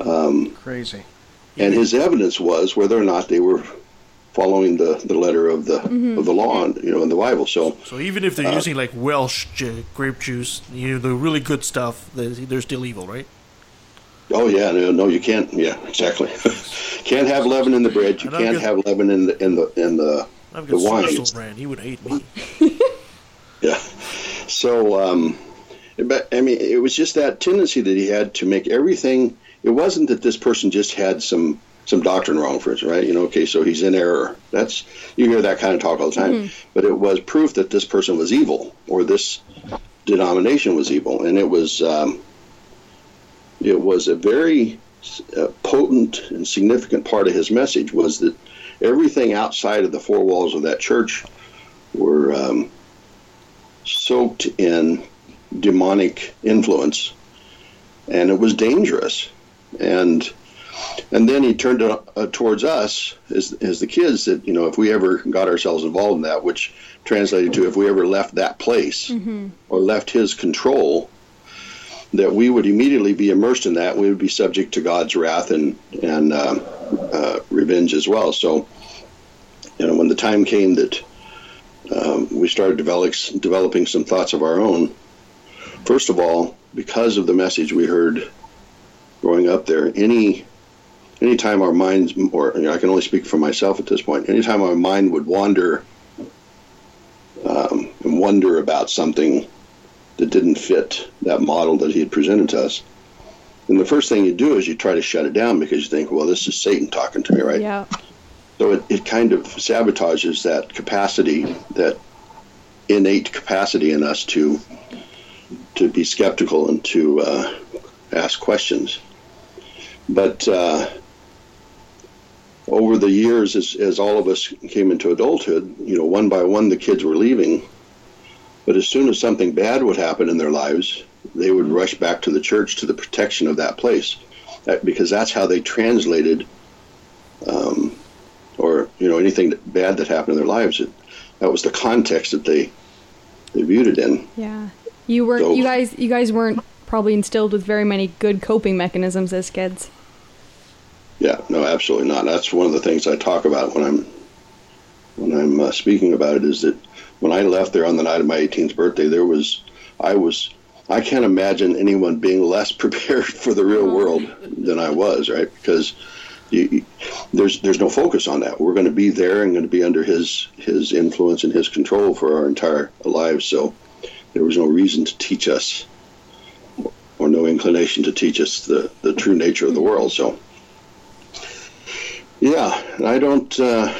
um, Crazy. and his evidence was whether or not they were following the, the letter of the Mhm. of the law and, you know in the Bible so So even if they're Uh, using like Welsh ju- grape juice, you know, the really good stuff, they're, they're still evil, right? Oh yeah no, no you can't yeah exactly can't have leaven in the bread you And can't got- have leaven in the in the in the I've the wine brand. He would hate me. Yeah. So, um, but I mean, it was just that tendency that he had to make everything. It wasn't that this person just had some some doctrine wrong for it, right? You know, okay, so he's in error. That's you hear that kind of talk all the time. Mhm. But it was proof that this person was evil or this denomination was evil, and it was um, it was a very uh, potent and significant part of his message was that everything outside of the four walls of that church were um, soaked in demonic influence, and it was dangerous. And and then he turned uh, uh, towards us as as the kids that you know if we ever got ourselves involved in that, which translated to if we ever left that place Mm-hmm. or left his control, that we would immediately be immersed in that. We would be subject to God's wrath and and uh, uh, revenge as well. So, you know, when the time came that um, we started develop, developing some thoughts of our own, first of all, because of the message we heard growing up there, any anytime our minds, or you know, I can only speak for myself at this point, anytime our mind would wander um, and wonder about something that didn't fit that model that he had presented to us, And the first thing you do is you try to shut it down because you think, well, this is Satan talking to me, right? Yeah. So it, it kind of sabotages that capacity, that innate capacity in us to to be skeptical and to uh, ask questions. But uh, over the years, as, as all of us came into adulthood, you know, one by one, the kids were leaving. But as soon as something bad would happen in their lives, they would rush back to the church to the protection of that place, because that's how they translated, um, or you know, anything that, bad that happened in their lives. It, that was the context that they they viewed it in. Yeah. You weren't. So- you guys. You guys weren't probably instilled with very many good coping mechanisms as kids. Yeah, no, absolutely not. That's one of the things I talk about when I'm when I'm uh, speaking about it. Is that when I left there on the night of my 18th birthday, there was I was I can't imagine anyone being less prepared for the real world than I was, right? Because you, you- there's there's no focus on that. We're going to be there and going to be under his his influence and his control for our entire lives. So there was no reason to teach us or no inclination to teach us the, the true nature of the world. So yeah, I don't uh,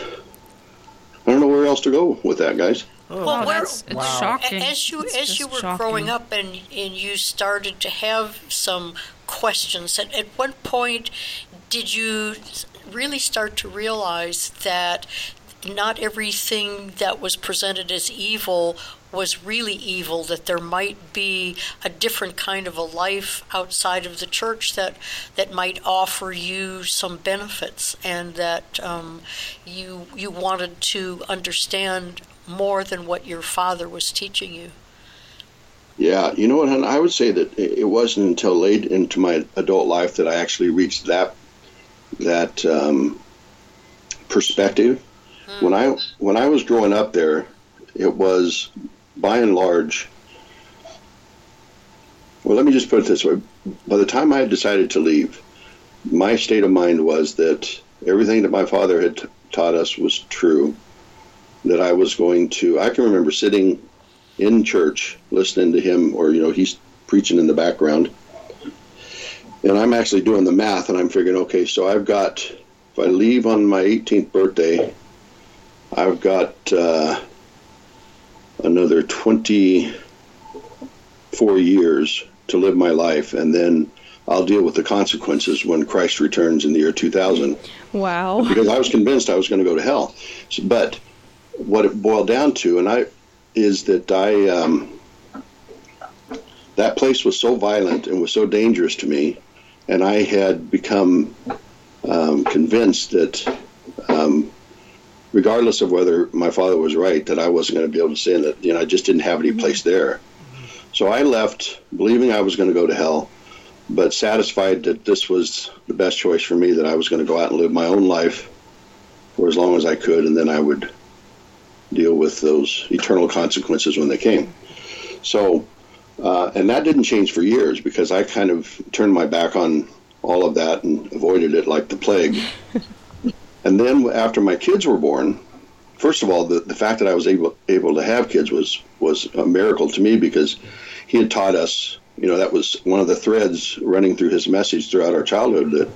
I don't know where else to go with that, guys. Well, where, that's- it's Wow. shocking. As you It's as you were shocking. growing up and and you started to have some questions, at, at what point did you really start to realize that not everything that was presented as evil was really evil, that there might be a different kind of a life outside of the church that, that might offer you some benefits, and that um, you, you wanted to understand more than what your father was teaching you. Yeah, you know what? I would say that it wasn't until late into my adult life that I actually reached that that um, perspective. When I when I was growing up there, it was by and large. Well, let me just put it this way: by the time I had decided to leave, my state of mind was that everything that my father had t- taught us was true. That I was going to. I can remember sitting in church listening to him or you know he's preaching in the background and i'm actually doing the math and i'm figuring okay so i've got if i leave on my 18th birthday i've got uh, another 24 years to live my life and then i'll deal with the consequences when christ returns in the year 2000 Wow. because I was convinced I was going to go to hell. So, but what it boiled down to, and I, is that I, um, that place was so violent and was so dangerous to me, and I had become um, convinced that, um, regardless of whether my father was right, that I wasn't going to be able to sin. That you know, I just didn't have any place there. So I left, believing I was going to go to hell but satisfied that this was the best choice for me, that I was going to go out and live my own life for as long as I could, and then I would deal with those eternal consequences when they came. So, uh, and that didn't change for years because I kind of turned my back on all of that and avoided it like the plague. and then after my kids were born, first of all, the, the fact that I was able able to have kids was was a miracle to me because he had taught us you know that was one of the threads running through his message throughout our childhood that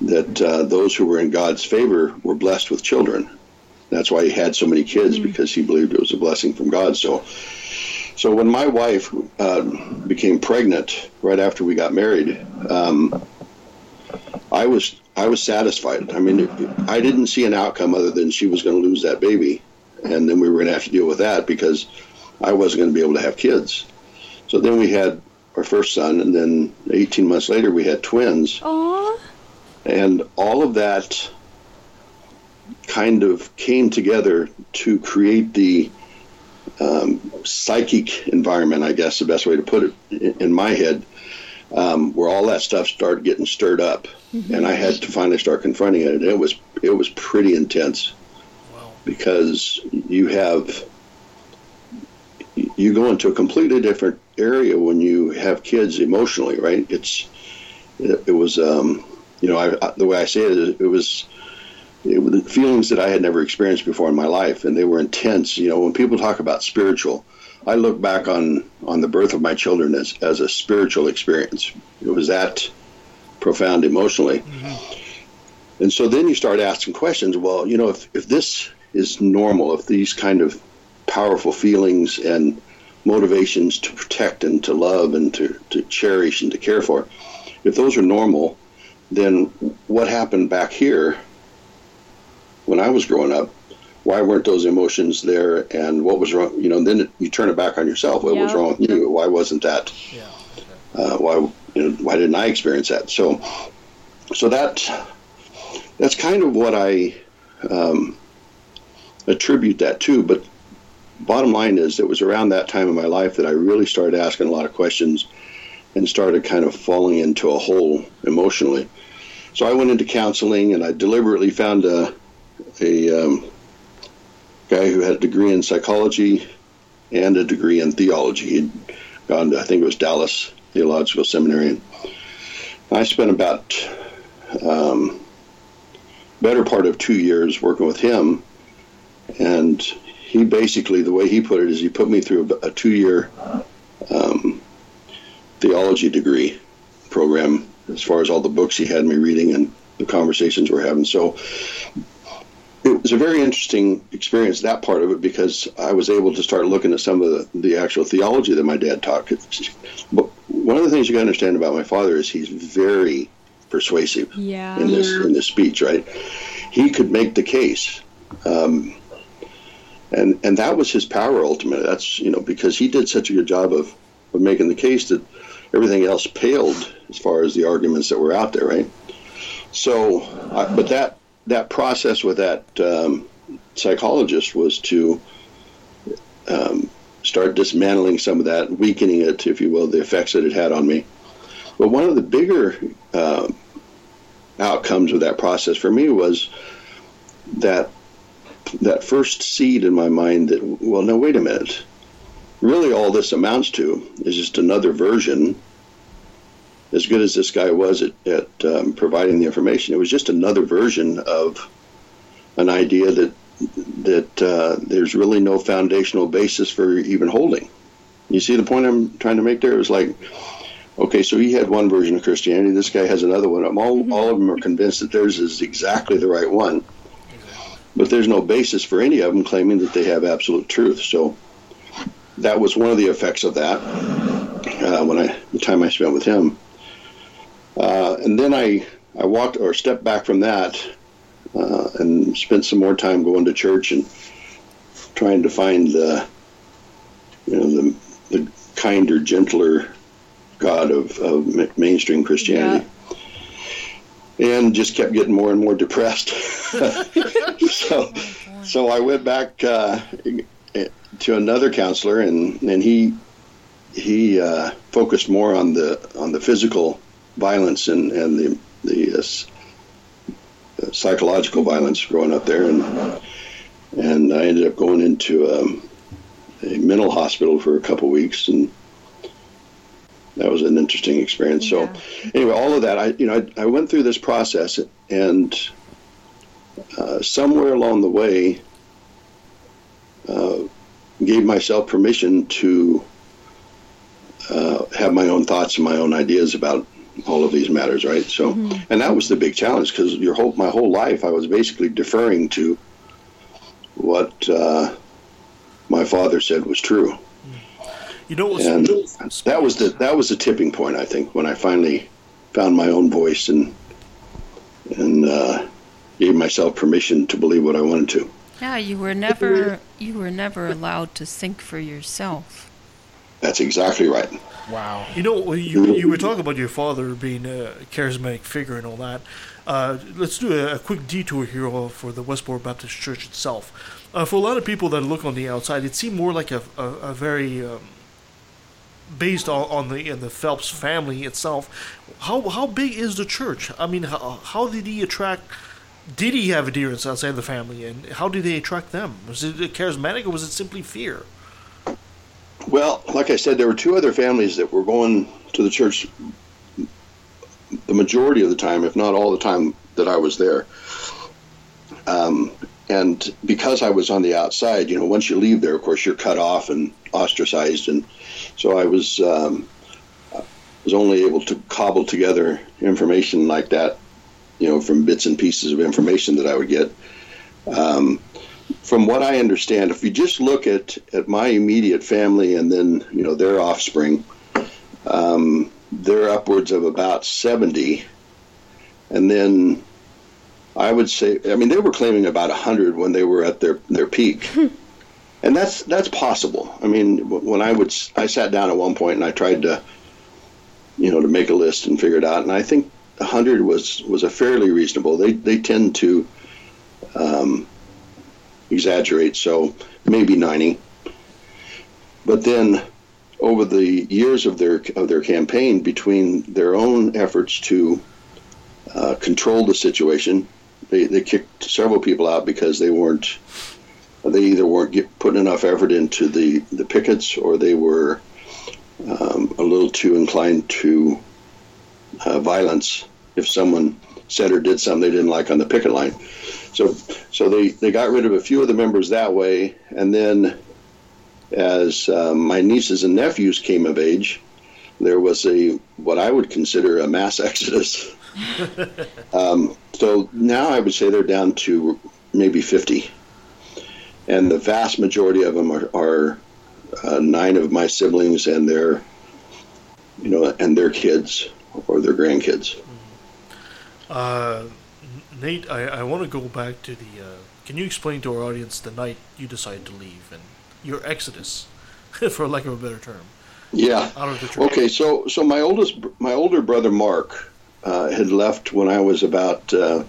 that uh, those who were in God's favor were blessed with children. That's why he had so many kids because he believed it was a blessing from God. So, so when my wife uh, became pregnant right after we got married, um, I was I was satisfied. I mean, I didn't see an outcome other than she was going to lose that baby, and then we were going to have to deal with that because I wasn't going to be able to have kids. So then we had our first son, and then 18 months later we had twins. Aww. And all of that kind of came together to create the um, psychic environment, I guess the best way to put it in, my head, um, where all that stuff started getting stirred up, and I had to finally start confronting it. And it was it was pretty intense because you have you go into a completely different area when you have kids emotionally, right? It's it, it was um, you know I, I, the way I say it, it was it feelings that I had never experienced before in my life, and they were intense. You know, when people talk about spiritual, I look back on on the birth of my children as as a spiritual experience. It was that profound emotionally, mm-hmm. and so then you start asking questions. Well, you know, if if this is normal, if these kind of powerful feelings and motivations to protect and to love and to, to cherish and to care for, if those are normal, then what happened back here when I was growing up? Why weren't those emotions there? And what was wrong? You know, then you turn it back on yourself. What was wrong with you? Why wasn't that? Uh, why you know, why didn't I experience that? So, so that that's kind of what I um, attribute that to. But bottom line is, it was around that time in my life that I really started asking a lot of questions and started kind of falling into a hole emotionally. So I went into counseling, and I deliberately found a a um, guy who had a degree in psychology and a degree in theology. He'd gone to, I think it was Dallas Theological Seminary. And I spent about um, better part of two years working with him, and he basically, the way he put it is, he put me through a, a two-year um, theology degree program as far as all the books he had me reading and the conversations we're having. So it was a very interesting experience, that part of it, because I was able to start looking at some of the, the actual theology that my dad taught. But one of the things you got to understand about my father is he's very persuasive Yeah. in this in this speech, right? He could make the case. Um, and and that was his power ultimately. That's you know because he did such a good job of, of making the case that everything else paled as far as the arguments that were out there, right? So, I, but that that process with that um, psychologist was to um, start dismantling some of that, weakening it, if you will, the effects that it had on me. But one of the bigger uh, outcomes of that process for me was that that first seed in my mind that well, no, wait a minute. Really, all this amounts to is just another version. As good as this guy was at, at um, providing the information, it was just another version of an idea that that uh, there's really no foundational basis for even holding. You see the point I'm trying to make there? It was like, okay, so he had one version of Christianity. This guy has another one. All all of them are convinced that theirs is exactly the right one, but there's no basis for any of them claiming that they have absolute truth. So that was one of the effects of that. Uh, when I the time I spent with him, uh, and then I I walked or stepped back from that uh, and spent some more time going to church and trying to find the you know the the kinder, gentler God of, of ma- mainstream Christianity. And just kept getting more and more depressed. so, so I went back uh, to another counselor, and, and he he uh, focused more on the on the physical violence and, and the the uh, uh, psychological violence growing up there, and and I ended up going into um, a mental hospital for a couple weeks, and that was an interesting experience. So, anyway, all of that, I you know, I, I went through this process, and uh, somewhere along the way, uh, gave myself permission to uh, have my own thoughts and my own ideas about all of these matters, right? So, and that was the big challenge because your whole my whole life I was basically deferring to what uh, my father said was true. You know, what's and that was the that was the tipping point. I think when I finally found my own voice and and uh, gave myself permission to believe what I wanted to. Yeah, you were never you were never allowed to think for yourself. That's exactly right. Wow. You know, you, you were talking about your father being a charismatic figure and all that. Uh, let's do a, a quick detour here for the Westboro Baptist Church itself. Uh, for a lot of people that look on the outside, it seemed more like a, a, a very um, based on, on the in the Phelps family itself. How how big is the church? I mean, how, how did he attract? Did he have adherents outside the family, and how did they attract them? Was it charismatic, or was it simply fear? Well, like I said, there were two other families that were going to the church the majority of the time, if not all the time that I was there. Um, and because I was on the outside, you know, once you leave there, of course, you're cut off and ostracized, and so I was um, was only able to cobble together information like that, you know, from bits and pieces of information that I would get. Um, from what I understand, if you just look at, at my immediate family and then you know their offspring, um, they're upwards of about seventy, and then I would say, I mean, they were claiming about hundred when they were at their their peak, and that's that's possible. I mean, when I would I sat down at one point and I tried to, you know, to make a list and figure it out, and I think hundred was was a fairly reasonable. They they tend to. Um, exaggerate, so maybe 90. But then over the years of their of their campaign, between their own efforts to uh, control the situation, they, they kicked several people out because they weren't they either weren't get, putting enough effort into the, the pickets or they were um, a little too inclined to uh, violence if someone said or did something they didn't like on the picket line. So, so they, they got rid of a few of the members that way, and then as um, my nieces and nephews came of age, there was a what I would consider a mass exodus. um, so now I would say they're down to maybe 50, and the vast majority of them are, are uh, nine of my siblings and their, you know, and their kids or their grandkids. Uh, Nate, I, I want to go back to the. Uh, can you explain to our audience the night you decided to leave and your exodus, for lack of a better term? Yeah. Out of the church. Okay, so so my oldest, my older brother Mark, uh, had left when I was about. Uh,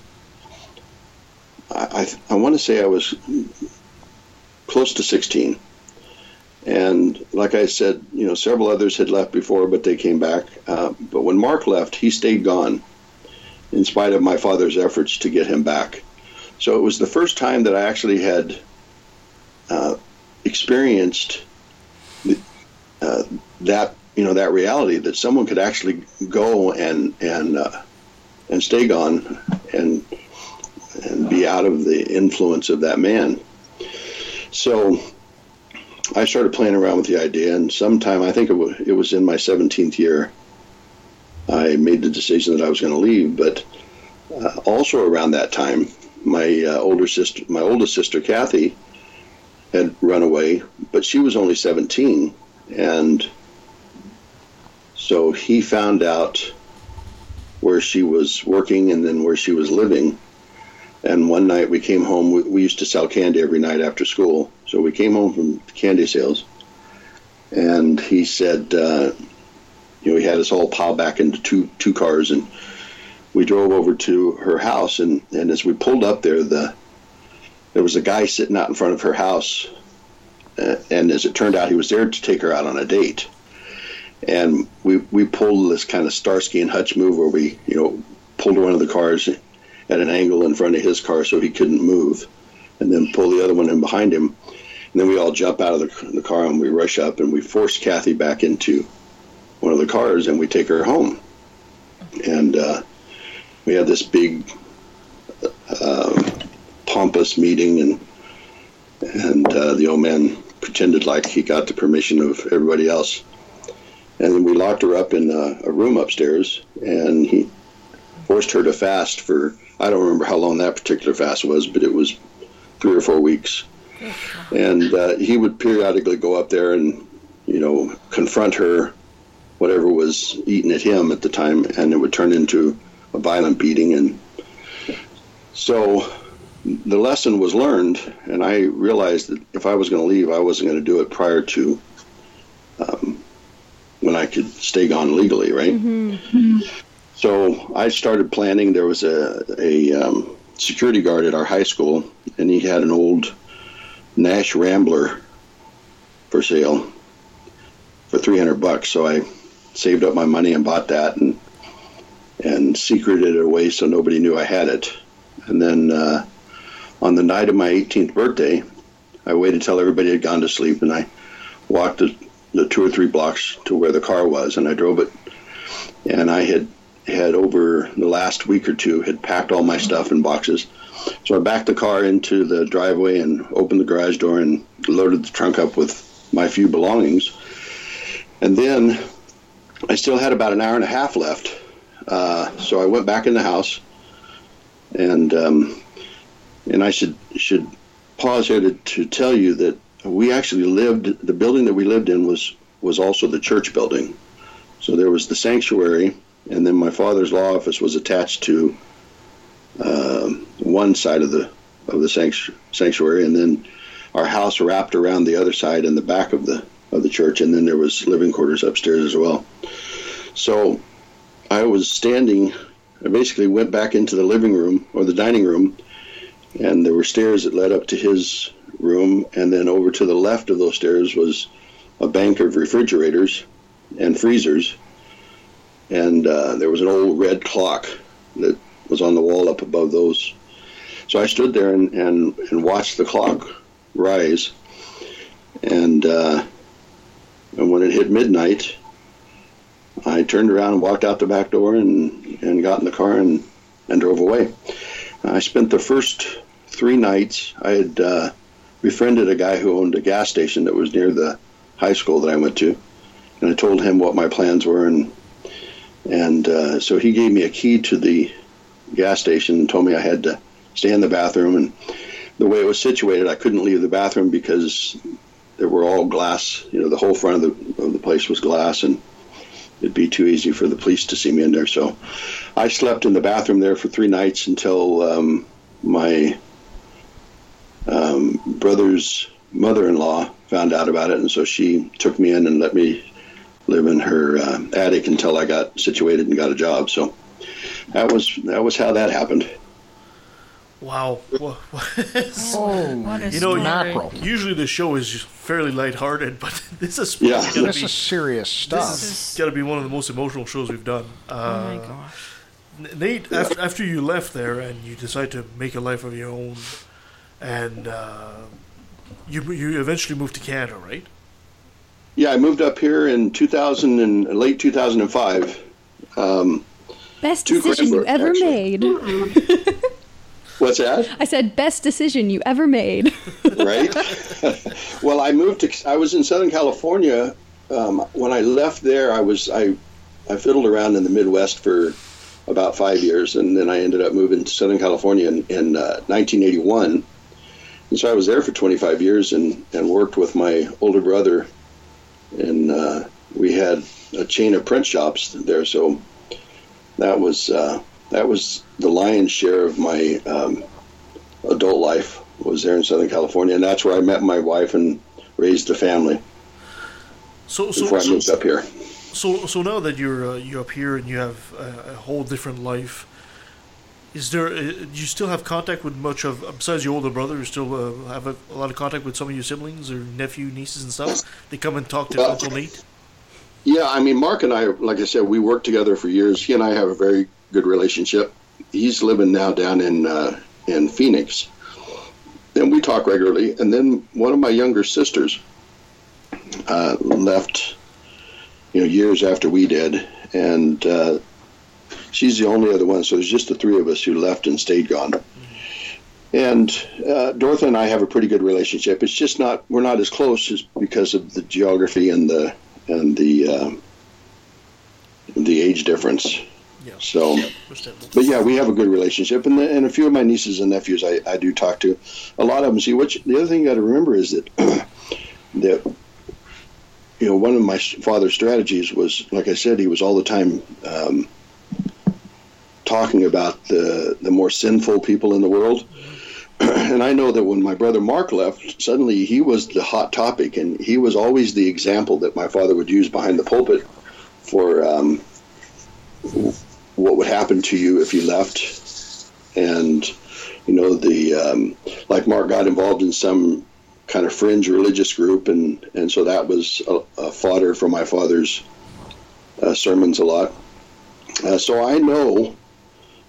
I I, I want to say I was close to sixteen, and like I said, you know, several others had left before, but they came back. Uh, but when Mark left, he stayed gone in spite of my father's efforts to get him back. So it was the first time that I actually had uh, experienced uh, that you know that reality that someone could actually go and and uh, and stay gone and and be out of the influence of that man. So I started playing around with the idea, and sometime I think it, it was in my 17th year. I made the decision that I was going to leave, but uh, also around that time, my uh, older sister, my oldest sister Kathy, had run away, but she was only 17, and so he found out where she was working and then where she was living. And one night we came home. We, we used to sell candy every night after school, so we came home from candy sales, and he said. Uh, you know, he had us all pile back into two two cars, and we drove over to her house. And, and as we pulled up there, the there was a guy sitting out in front of her house, uh, and as it turned out, he was there to take her out on a date. And we we pulled this kind of Starsky and Hutch move where we you know pulled one of the cars at an angle in front of his car so he couldn't move, and then pull the other one in behind him. And then we all jump out of the, the car and we rush up and we force Kathy back into one of the cars and we take her home. And uh, we had this big, uh, pompous meeting, and and uh, the old man pretended like he got the permission of everybody else. And then we locked her up in a, a room upstairs, and he forced her to fast for I don't remember how long that particular fast was, but it was three or four weeks. And uh, he would periodically go up there and you know confront her whatever was eating at him at the time, and it would turn into a violent beating. And so the lesson was learned, and I realized that if I was going to leave, I wasn't going to do it prior to um, when I could stay gone legally, right? So I started planning. There was a a um, security guard at our high school, and he had an old Nash Rambler for sale for three hundred bucks. So I saved up my money and bought that, and and secreted it away so nobody knew I had it. And then uh, on the night of my 18th birthday, I waited till everybody had gone to sleep, and I walked the, the two or three blocks to where the car was, and I drove it. And I had had over the last week or two had packed all my stuff in boxes. So I backed the car into the driveway and opened the garage door and loaded the trunk up with my few belongings. And then I still had about an hour and a half left. Uh, so I went back in the house, and um, and I should should pause here to, to tell you that we actually lived. The building that we lived in was was also the church building. So there was the sanctuary, and then my father's law office was attached to um one side of the of the sanctuary, and then our house wrapped around the other side in the back of the of the church, and then there was living quarters upstairs as well. So I was standing. I basically went back into the living room or the dining room, and there were stairs that led up to his room, and then over to the left of those stairs was a bank of refrigerators and freezers, and uh, there was an old red clock that was on the wall up above those. So I stood there and, and, and watched the clock rise, and uh, and when it hit midnight, I turned around and walked out the back door and, and got in the car and, and drove away. I spent the first three nights. I had uh, befriended a guy who owned a gas station that was near the high school that I went to, and I told him what my plans were, and and uh, so he gave me a key to the gas station and told me I had to stay in the bathroom. And the way it was situated, I couldn't leave the bathroom because there were all glass. You know, the whole front of the of the place was glass, and it'd be too easy for the police to see me in there. So I slept in the bathroom there for three nights until um, my um, brother's mother-in-law found out about it, and so she took me in and let me live in her uh, attic until I got situated and got a job. So that was that was how that happened. Wow. Wha- Oh, what you know, mackerel. usually the show is just fairly lighthearted, but this is Yeah. gotta This be, is serious stuff. This has got to be one of the most emotional shows we've done. Uh, oh my gosh. Nate, after, after you left there and you decided to make a life of your own, and uh, you you eventually moved to Canada, right? Yeah, I moved up here in 2000 and late 2005. Um, Best Two decision you grandpa- ever actually. made. what's that? I said best decision you ever made. right? well, I moved to. I was in Southern California um, when I left there. I was I I fiddled around in the Midwest for about five years, and then I ended up moving to Southern California in, in uh, 1981. And so I was there for 25 years and, and worked with my older brother, and uh, we had a chain of print shops there. So that was uh, that was the lion's share of my um, adult life was there in Southern California, and that's where I met my wife and raised a family So so before I moved up here. So so now that you're uh, you're up here and you have a, a whole different life, is there? Uh, do you still have contact with much of besides your older brother? You still uh, have a, a lot of contact with some of your siblings or nephew, nieces, and stuff. They come and talk to Well- Uncle Nate. Yeah, I mean, Mark and I, like I said, we worked together for years. He and I have a very good relationship. He's living now down in uh, in Phoenix, and we talk regularly. And then one of my younger sisters uh, left, you know, years after we did, and uh, she's the only other one. So there's just the three of us who left and stayed gone. And uh, Dorothy and I have a pretty good relationship. It's just not we're not as close as because of the geography and the and the um, the age difference. So, but yeah, we have a good relationship, and the, and a few of my nieces and nephews I, I do talk to. A lot of them see. Which the other thing you got to remember is that that you know one of my father's strategies was, like I said, he was all the time um, talking about the the more sinful people in the world. and I know that when my brother Mark left, suddenly he was the hot topic, and he was always the example that my father would use behind the pulpit for um, what would happen to you if you left, and you know the um, like Mark got involved in some kind of fringe religious group, and and so that was a, a fodder for my father's uh, sermons a lot. Uh, so I know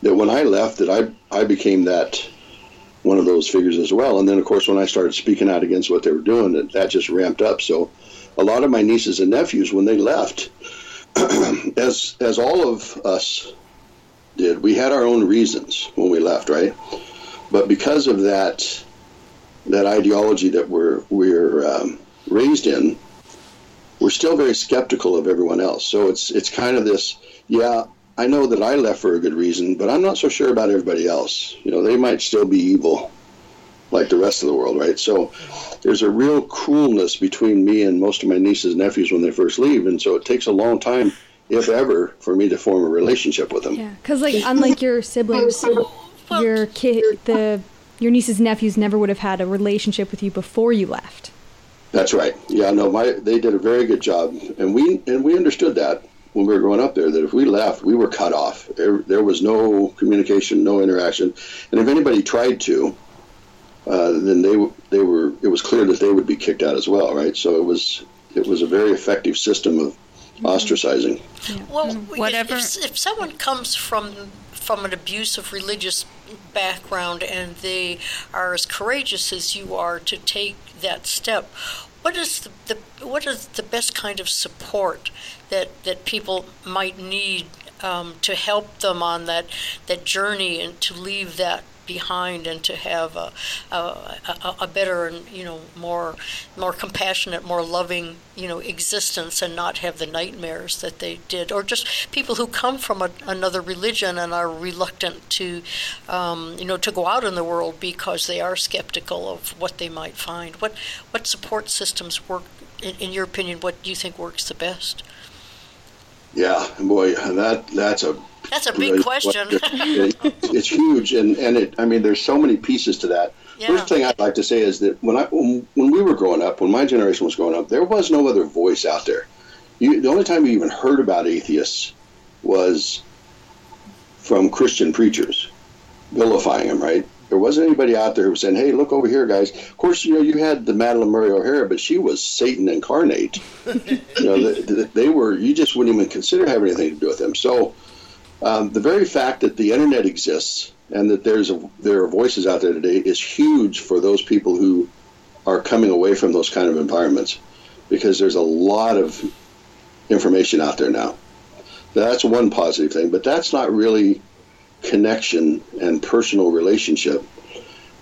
that when I left, that I I became that one of those figures as well. And then of course when I started speaking out against what they were doing, that that just ramped up. So a lot of my nieces and nephews when they left, as as all of us did, we had our own reasons when we left, right? But because of that that ideology that we're we're um, raised in, we're still very skeptical of everyone else. So it's it's kind of this, yeah, I know that I left for a good reason, but I'm not so sure about everybody else. You know, they might still be evil, like the rest of the world, right? So there's a real coolness between me and most of my nieces and nephews when they first leave, and so it takes a long time, if ever, for me to form a relationship with them. Yeah, because like unlike your siblings, your kid, the your nieces and nephews never would have had a relationship with you before you left. That's right. Yeah, no, my they did a very good job, and we and we understood that when we were growing up there that if we left, we were cut off. There, there was no communication, no interaction, and if anybody tried to, uh, then they they were. It was clear that they would be kicked out as well, right? So it was it was a very effective system of ostracizing. Well, whatever. If, if, if someone comes from from an abusive religious background and they are as courageous as you are to take that step, what is the, the what is the best kind of support that that people might need um, to help them on that that journey and to leave that behind and to have a, a, a, better and you know more more compassionate more loving you know existence and not have the nightmares that they did. Or just people who come from a, another religion and are reluctant to um, you know to go out in the world because they are skeptical of what they might find. What what support systems work in, in your opinion what do you think works the best yeah boy that that's a that's a big question. it, it's huge, and and it. I mean, there's so many pieces to that. Yeah. First thing I'd like to say is that when I when, when we were growing up, when my generation was growing up, there was no other voice out there. You, the only time you even heard about atheists was from Christian preachers vilifying them. Right? There wasn't anybody out there who was saying, "Hey, look over here, guys." Of course, you know you had the Madalyn Murray O'Hair, but she was Satan incarnate. you know, they, they were. You just wouldn't even consider having anything to do with them. So. Um, the very fact that the internet exists and that there's a, there are voices out there today is huge for those people who are coming away from those kind of environments because there's a lot of information out there now. That's one positive thing, but that's not really connection and personal relationship.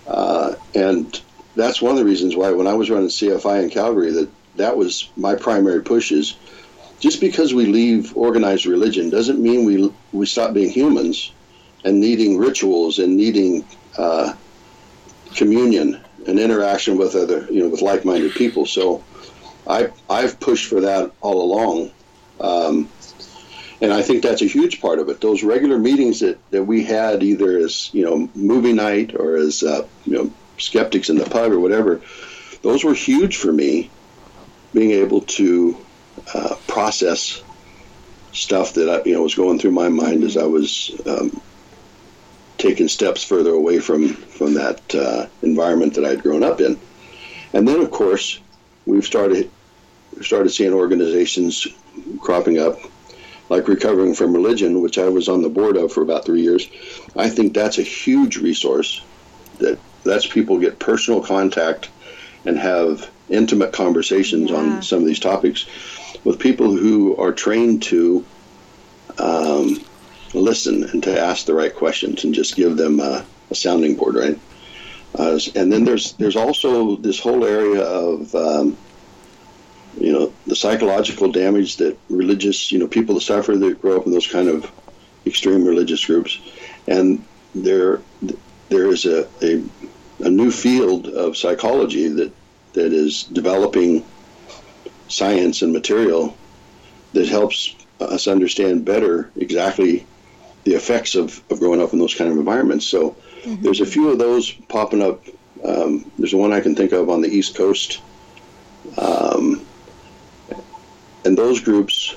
Uh, and that's one of the reasons why when I was running CFI in Calgary, that that was my primary push is just because we leave organized religion doesn't mean we we stop being humans and needing rituals and needing uh, communion and interaction with other you know with like-minded people. So I I've pushed for that all along. Um, and I think that's a huge part of it. Those regular meetings that, that we had, either as you know movie night or as uh, you know skeptics in the pub or whatever, those were huge for me. Being able to uh, process stuff that I, you know was going through my mind as I was um, taking steps further away from from that uh, environment that I'd grown up in. And then, of course, we've started started seeing organizations cropping up, like Recovering from Religion, which I was on the board of for about three years. I think that's a huge resource that lets people get personal contact and have intimate conversations yeah. on some of these topics with people who are trained to um, listen and to ask the right questions and just give them a, a sounding board, right? Uh, and then there's there's also this whole area of um, you know the psychological damage that religious you know people that suffer that grow up in those kind of extreme religious groups, and there there is a, a a new field of psychology that that is developing science and material that helps us understand better exactly the effects of, of growing up in those kind of environments. So mm-hmm. there's a few of those popping up. Um, there's one I can think of on the East Coast. Um, and those groups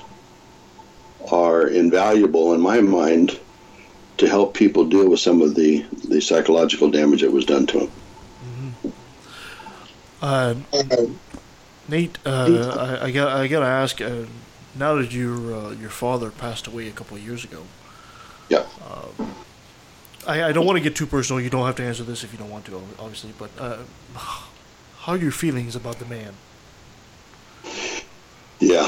are invaluable in my mind to help people deal with some of the, the psychological damage that was done to them. Uh, Nate, uh, I, I got I gotta ask. Uh, now that your uh, your father passed away a couple of years ago, yeah. Uh, I, I don't want to get too personal. You don't have to answer this if you don't want to, obviously. But uh, how are your feelings about the man? Yeah.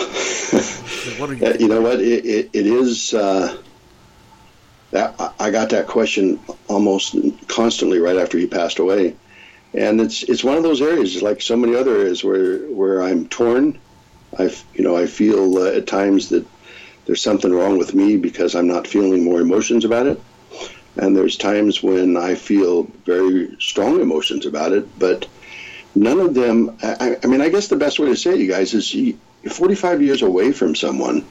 you? you know what? It, it, it is. Uh, that I- got that question almost constantly right after he passed away, and it's it's one of those areas, like so many other areas, where where I'm torn. I you know I feel uh, at times that there's something wrong with me because I'm not feeling more emotions about it, and there's times when I feel very strong emotions about it, but none of them. I, I- mean, I guess the best way to say it, you guys, is you, 45 years away from someone.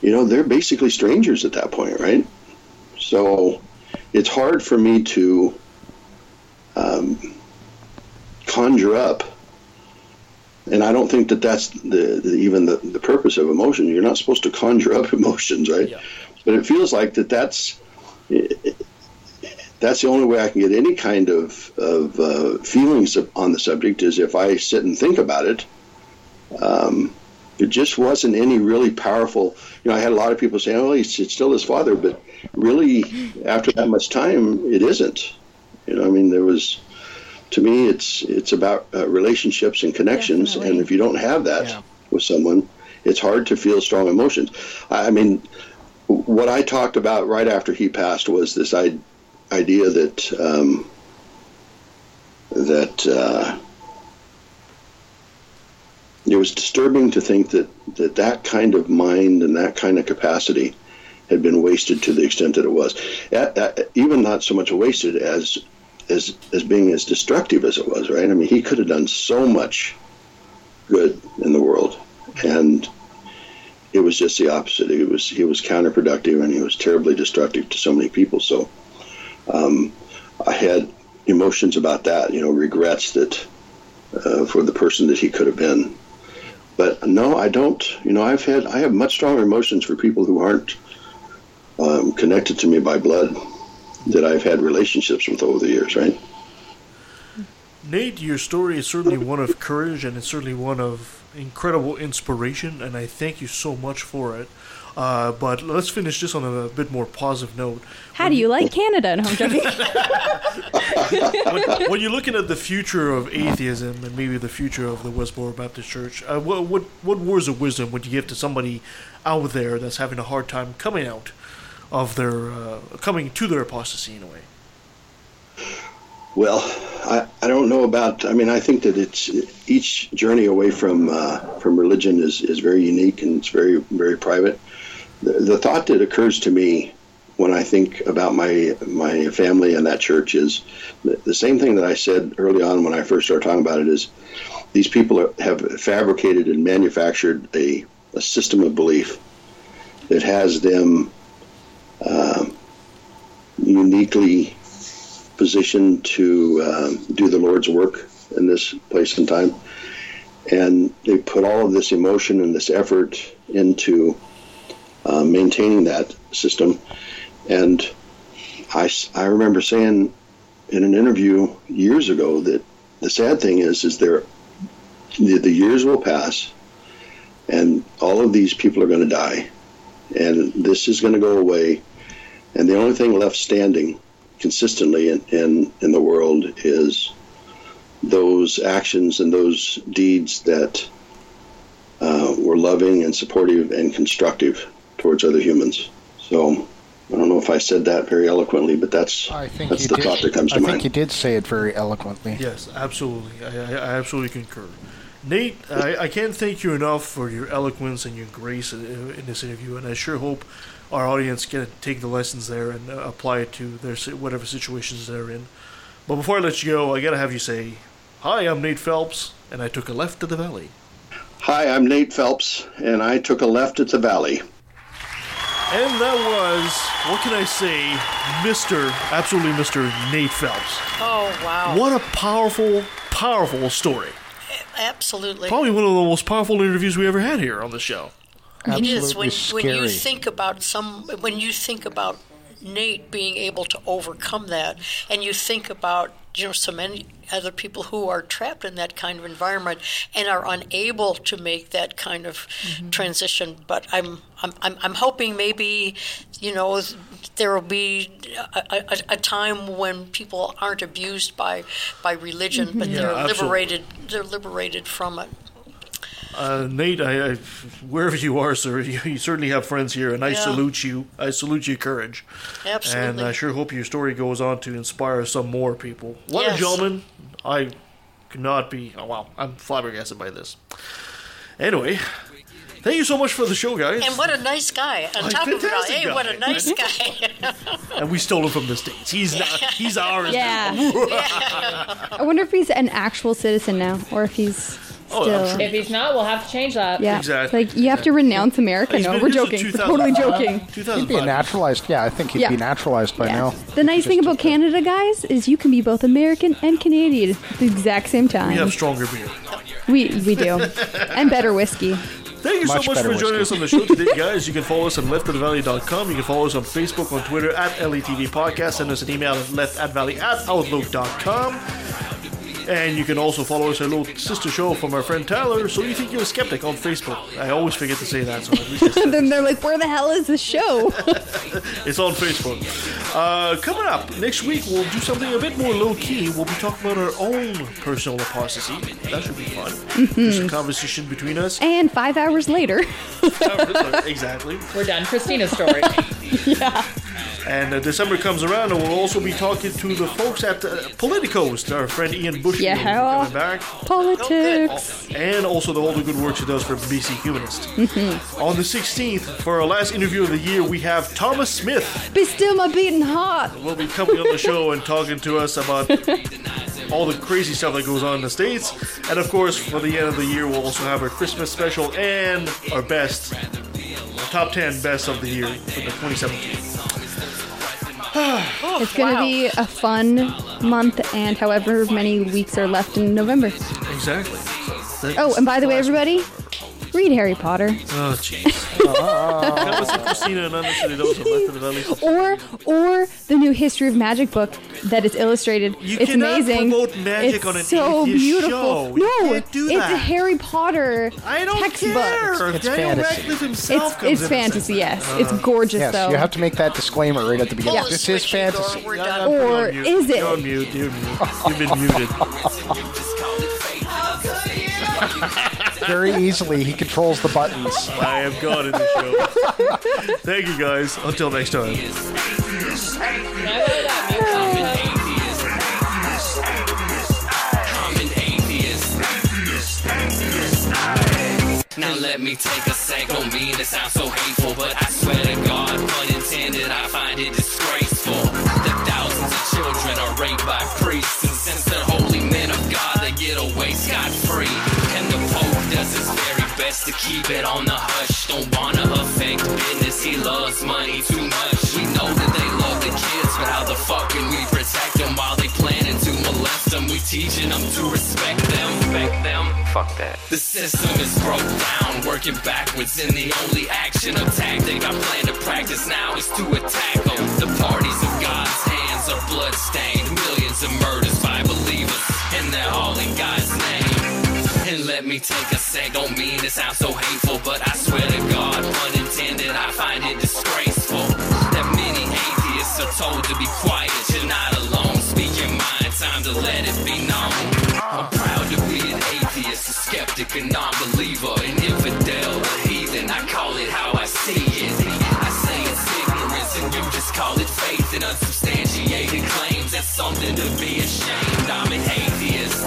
You know, they're basically strangers at that point, right? So it's hard for me to um, conjure up. And I don't think that that's the, the even the, the purpose of emotion. You're not supposed to conjure up emotions, right? But it feels like that that's that's the only way I can get any kind of of uh, feelings on the subject is if I sit and think about it. Um, it just wasn't any really powerful. You know, I had a lot of people saying, "Oh, it's, it's still his father," but really, after that much time, it isn't. You know, I mean, there was. To me, it's it's about uh, relationships and connections, and if you don't have that with someone, it's hard to feel strong emotions. I I mean, what I talked about right after he passed was this I- idea that um, that uh, it was disturbing to think that, that that kind of mind and that kind of capacity had been wasted to the extent that it was. Uh, uh, even not so much wasted as as as being as destructive as it was. Right? I mean, he could have done so much good in the world, and it was just the opposite. He was he was counterproductive and he was terribly destructive to so many people. So um, I had emotions about that. You know, regrets that uh, for the person that he could have been. But no, I don't. You know, I've had I have much stronger emotions for people who aren't um, connected to me by blood that I've had relationships with over the years. Right? Nate, your story is certainly one of courage and it's certainly one of incredible inspiration, and I thank you so much for it. Uh, but let's finish this on a, bit more positive note. How do you like Canada? No, I'm joking. when, when you're looking at the future of atheism and maybe the future of the Westboro Baptist Church, uh, what, what what words of wisdom would you give to somebody out there that's having a hard time coming out of their uh, coming to their apostasy in a way? Well, I, I don't know about. I mean, I think that it's each journey away from uh, from religion is, is very unique and it's very very private. The, thought that occurs to me when I think about my my family and that church is the, the same thing that I said early on when I first started talking about it is these people are, have fabricated and manufactured a, a system of belief that has them um, uniquely positioned to um, do the Lord's work in this place and time. And they put all of this emotion and this effort into uh, maintaining that system. And I, I remember saying in an interview years ago that the sad thing is, is there, the, the years will pass and all of these people are going to die and this is going to go away. And the only thing left standing consistently in, in, in the world is those actions and those deeds that uh, were loving and supportive and constructive towards other humans. So I don't know if I said that very eloquently, but that's I think that's you the did. thought that comes to I mind. think you did say it very eloquently. Yes, absolutely. I, I, I absolutely concur. Nate, I, I can't thank you enough for your eloquence and your grace in, in this interview, and I sure hope our audience can take the lessons there and uh, apply it to their whatever situations they're in. But before I let you go, I gotta have you say, "Hi, I'm Nate Phelps, and I took a left at the valley." Hi, I'm Nate Phelps, and I took a left at the valley. And that was, what can I say, Mister, absolutely Mister Nate Phelps. Oh, wow. What a powerful, powerful story. Absolutely. Probably one of the most powerful interviews we ever had here on the show. It is Absolutely when when you think about some when you think about Nate being able to overcome that, and you think about you know so many other people who are trapped in that kind of environment and are unable to make that kind of mm-hmm. transition. But I'm I'm I'm, I'm hoping maybe you know there will be a, a, a time when people aren't abused by by religion, but mm-hmm. Yeah, they're absolutely. liberated. They're liberated from it. Uh, Nate, I, I, wherever you are, sir, you, you certainly have friends here, and I Yeah. salute you. I salute your courage. Absolutely. And I sure hope your story goes on to inspire some more people. What Yes. a gentleman. I cannot be. Oh, wow. I'm flabbergasted by this. Anyway, thank you so much for the show, guys. And what a nice guy. On top of it all, fantastic hey, what a nice guy. And we stole him from the States. He's not, he's ours. Yeah. now. I wonder if he's an actual citizen now, or if he's Oh, still. If he's not, we'll have to change that. yeah, Exactly. like you have to renounce America. He's No, been we're here since joking. 2000. Totally joking. He'd be naturalized. Yeah, I think he'd Yeah. be naturalized by now. The nice thing about Canada, guys, is you can be both American and Canadian at the exact same time. We have stronger beer. we, we do, and better whiskey. Thank you Much so much better for joining whiskey. us on the show today, guys. You can follow us on leftofthevalley.com. You can follow us on Facebook, on Twitter, at LATV Podcast. Send us an email at leftatvalley at outlook.com. And you can also follow us, our little sister show from our friend Tyler, So You Think You're a Skeptic on Facebook. I always forget to say that, so at then they're like, "Where the hell is the show?" it's on Facebook. Uh, coming up next week, we'll do something a bit more low key. We'll be talking about our own personal apostasy. That should be fun. Just a conversation between us. and five hours later, exactly. We're done. Kristina's story. yeah. And uh, December comes around, and we'll also be talking to the folks at uh, Politicos. Our friend Ian Bush Yeah. coming back. Politics. And also the, all the good work she does for BC Humanist. Mhm. On the 16th, for our last interview of the year, we have Thomas Smith. Be still my beating heart. will be coming on the show and talking to us about all the crazy stuff that goes on in the States. And of course, for the end of the year, we'll also have our Christmas special and our best, top 10 best of the year for the 2017. it's going to be a fun month, and however many weeks are left in November. Exactly. Oh, and by the way, everybody, read Harry Potter. Oh, jeez. that was Kristina and unnecessary those of Left of the Valley. Or or the new History of Magic book that is illustrated. You it's cannot amazing. promote magic it's on an so atheist beautiful. show. You No, can't do it's a. Harry Potter I don't textbook. care. It's Daniel fantasy. Radcliffe himself It's comes it's in and fantasy. says- Yes, it's uh, gorgeous Yes, though. you have to make that disclaimer right at the beginning. Yeah. This is fantasy. We're done. Or you're on mute. is it? You're on mute. You're mute. You've been muted. Very easily, he controls the buttons. I am God in the show. Thank you guys. Until next time. I'm an atheist. Now let me take a sec. Don't mean to sound so hateful, but I swear to God, pun intended, I find it disgraceful that thousands of children are raped by does his very best to keep it on the hush. Don't wanna affect business. He loves money too much. We know that they love the kids, but how the fuck can we protect them while they planning to molest them? We teaching them to respect them. Respect them. Fuck that. The system is broke down, working backwards, and the only action or tactic I plan to practice now is to attack them. The parties of God's hands are bloodstained, millions of murders by believers, and they're all in God's let me take a sec, don't mean to sound so hateful, but I swear to God, pun intended, I find it disgraceful that many atheists are told to be quiet. You're not alone, speak your mind, time to let it be known. I'm proud to be an atheist, a skeptic, a non-believer, an infidel, a heathen. I call it how I see it. I say it's ignorance, and you just call it faith and unsubstantiated claims. That's something to be ashamed. I'm an atheist.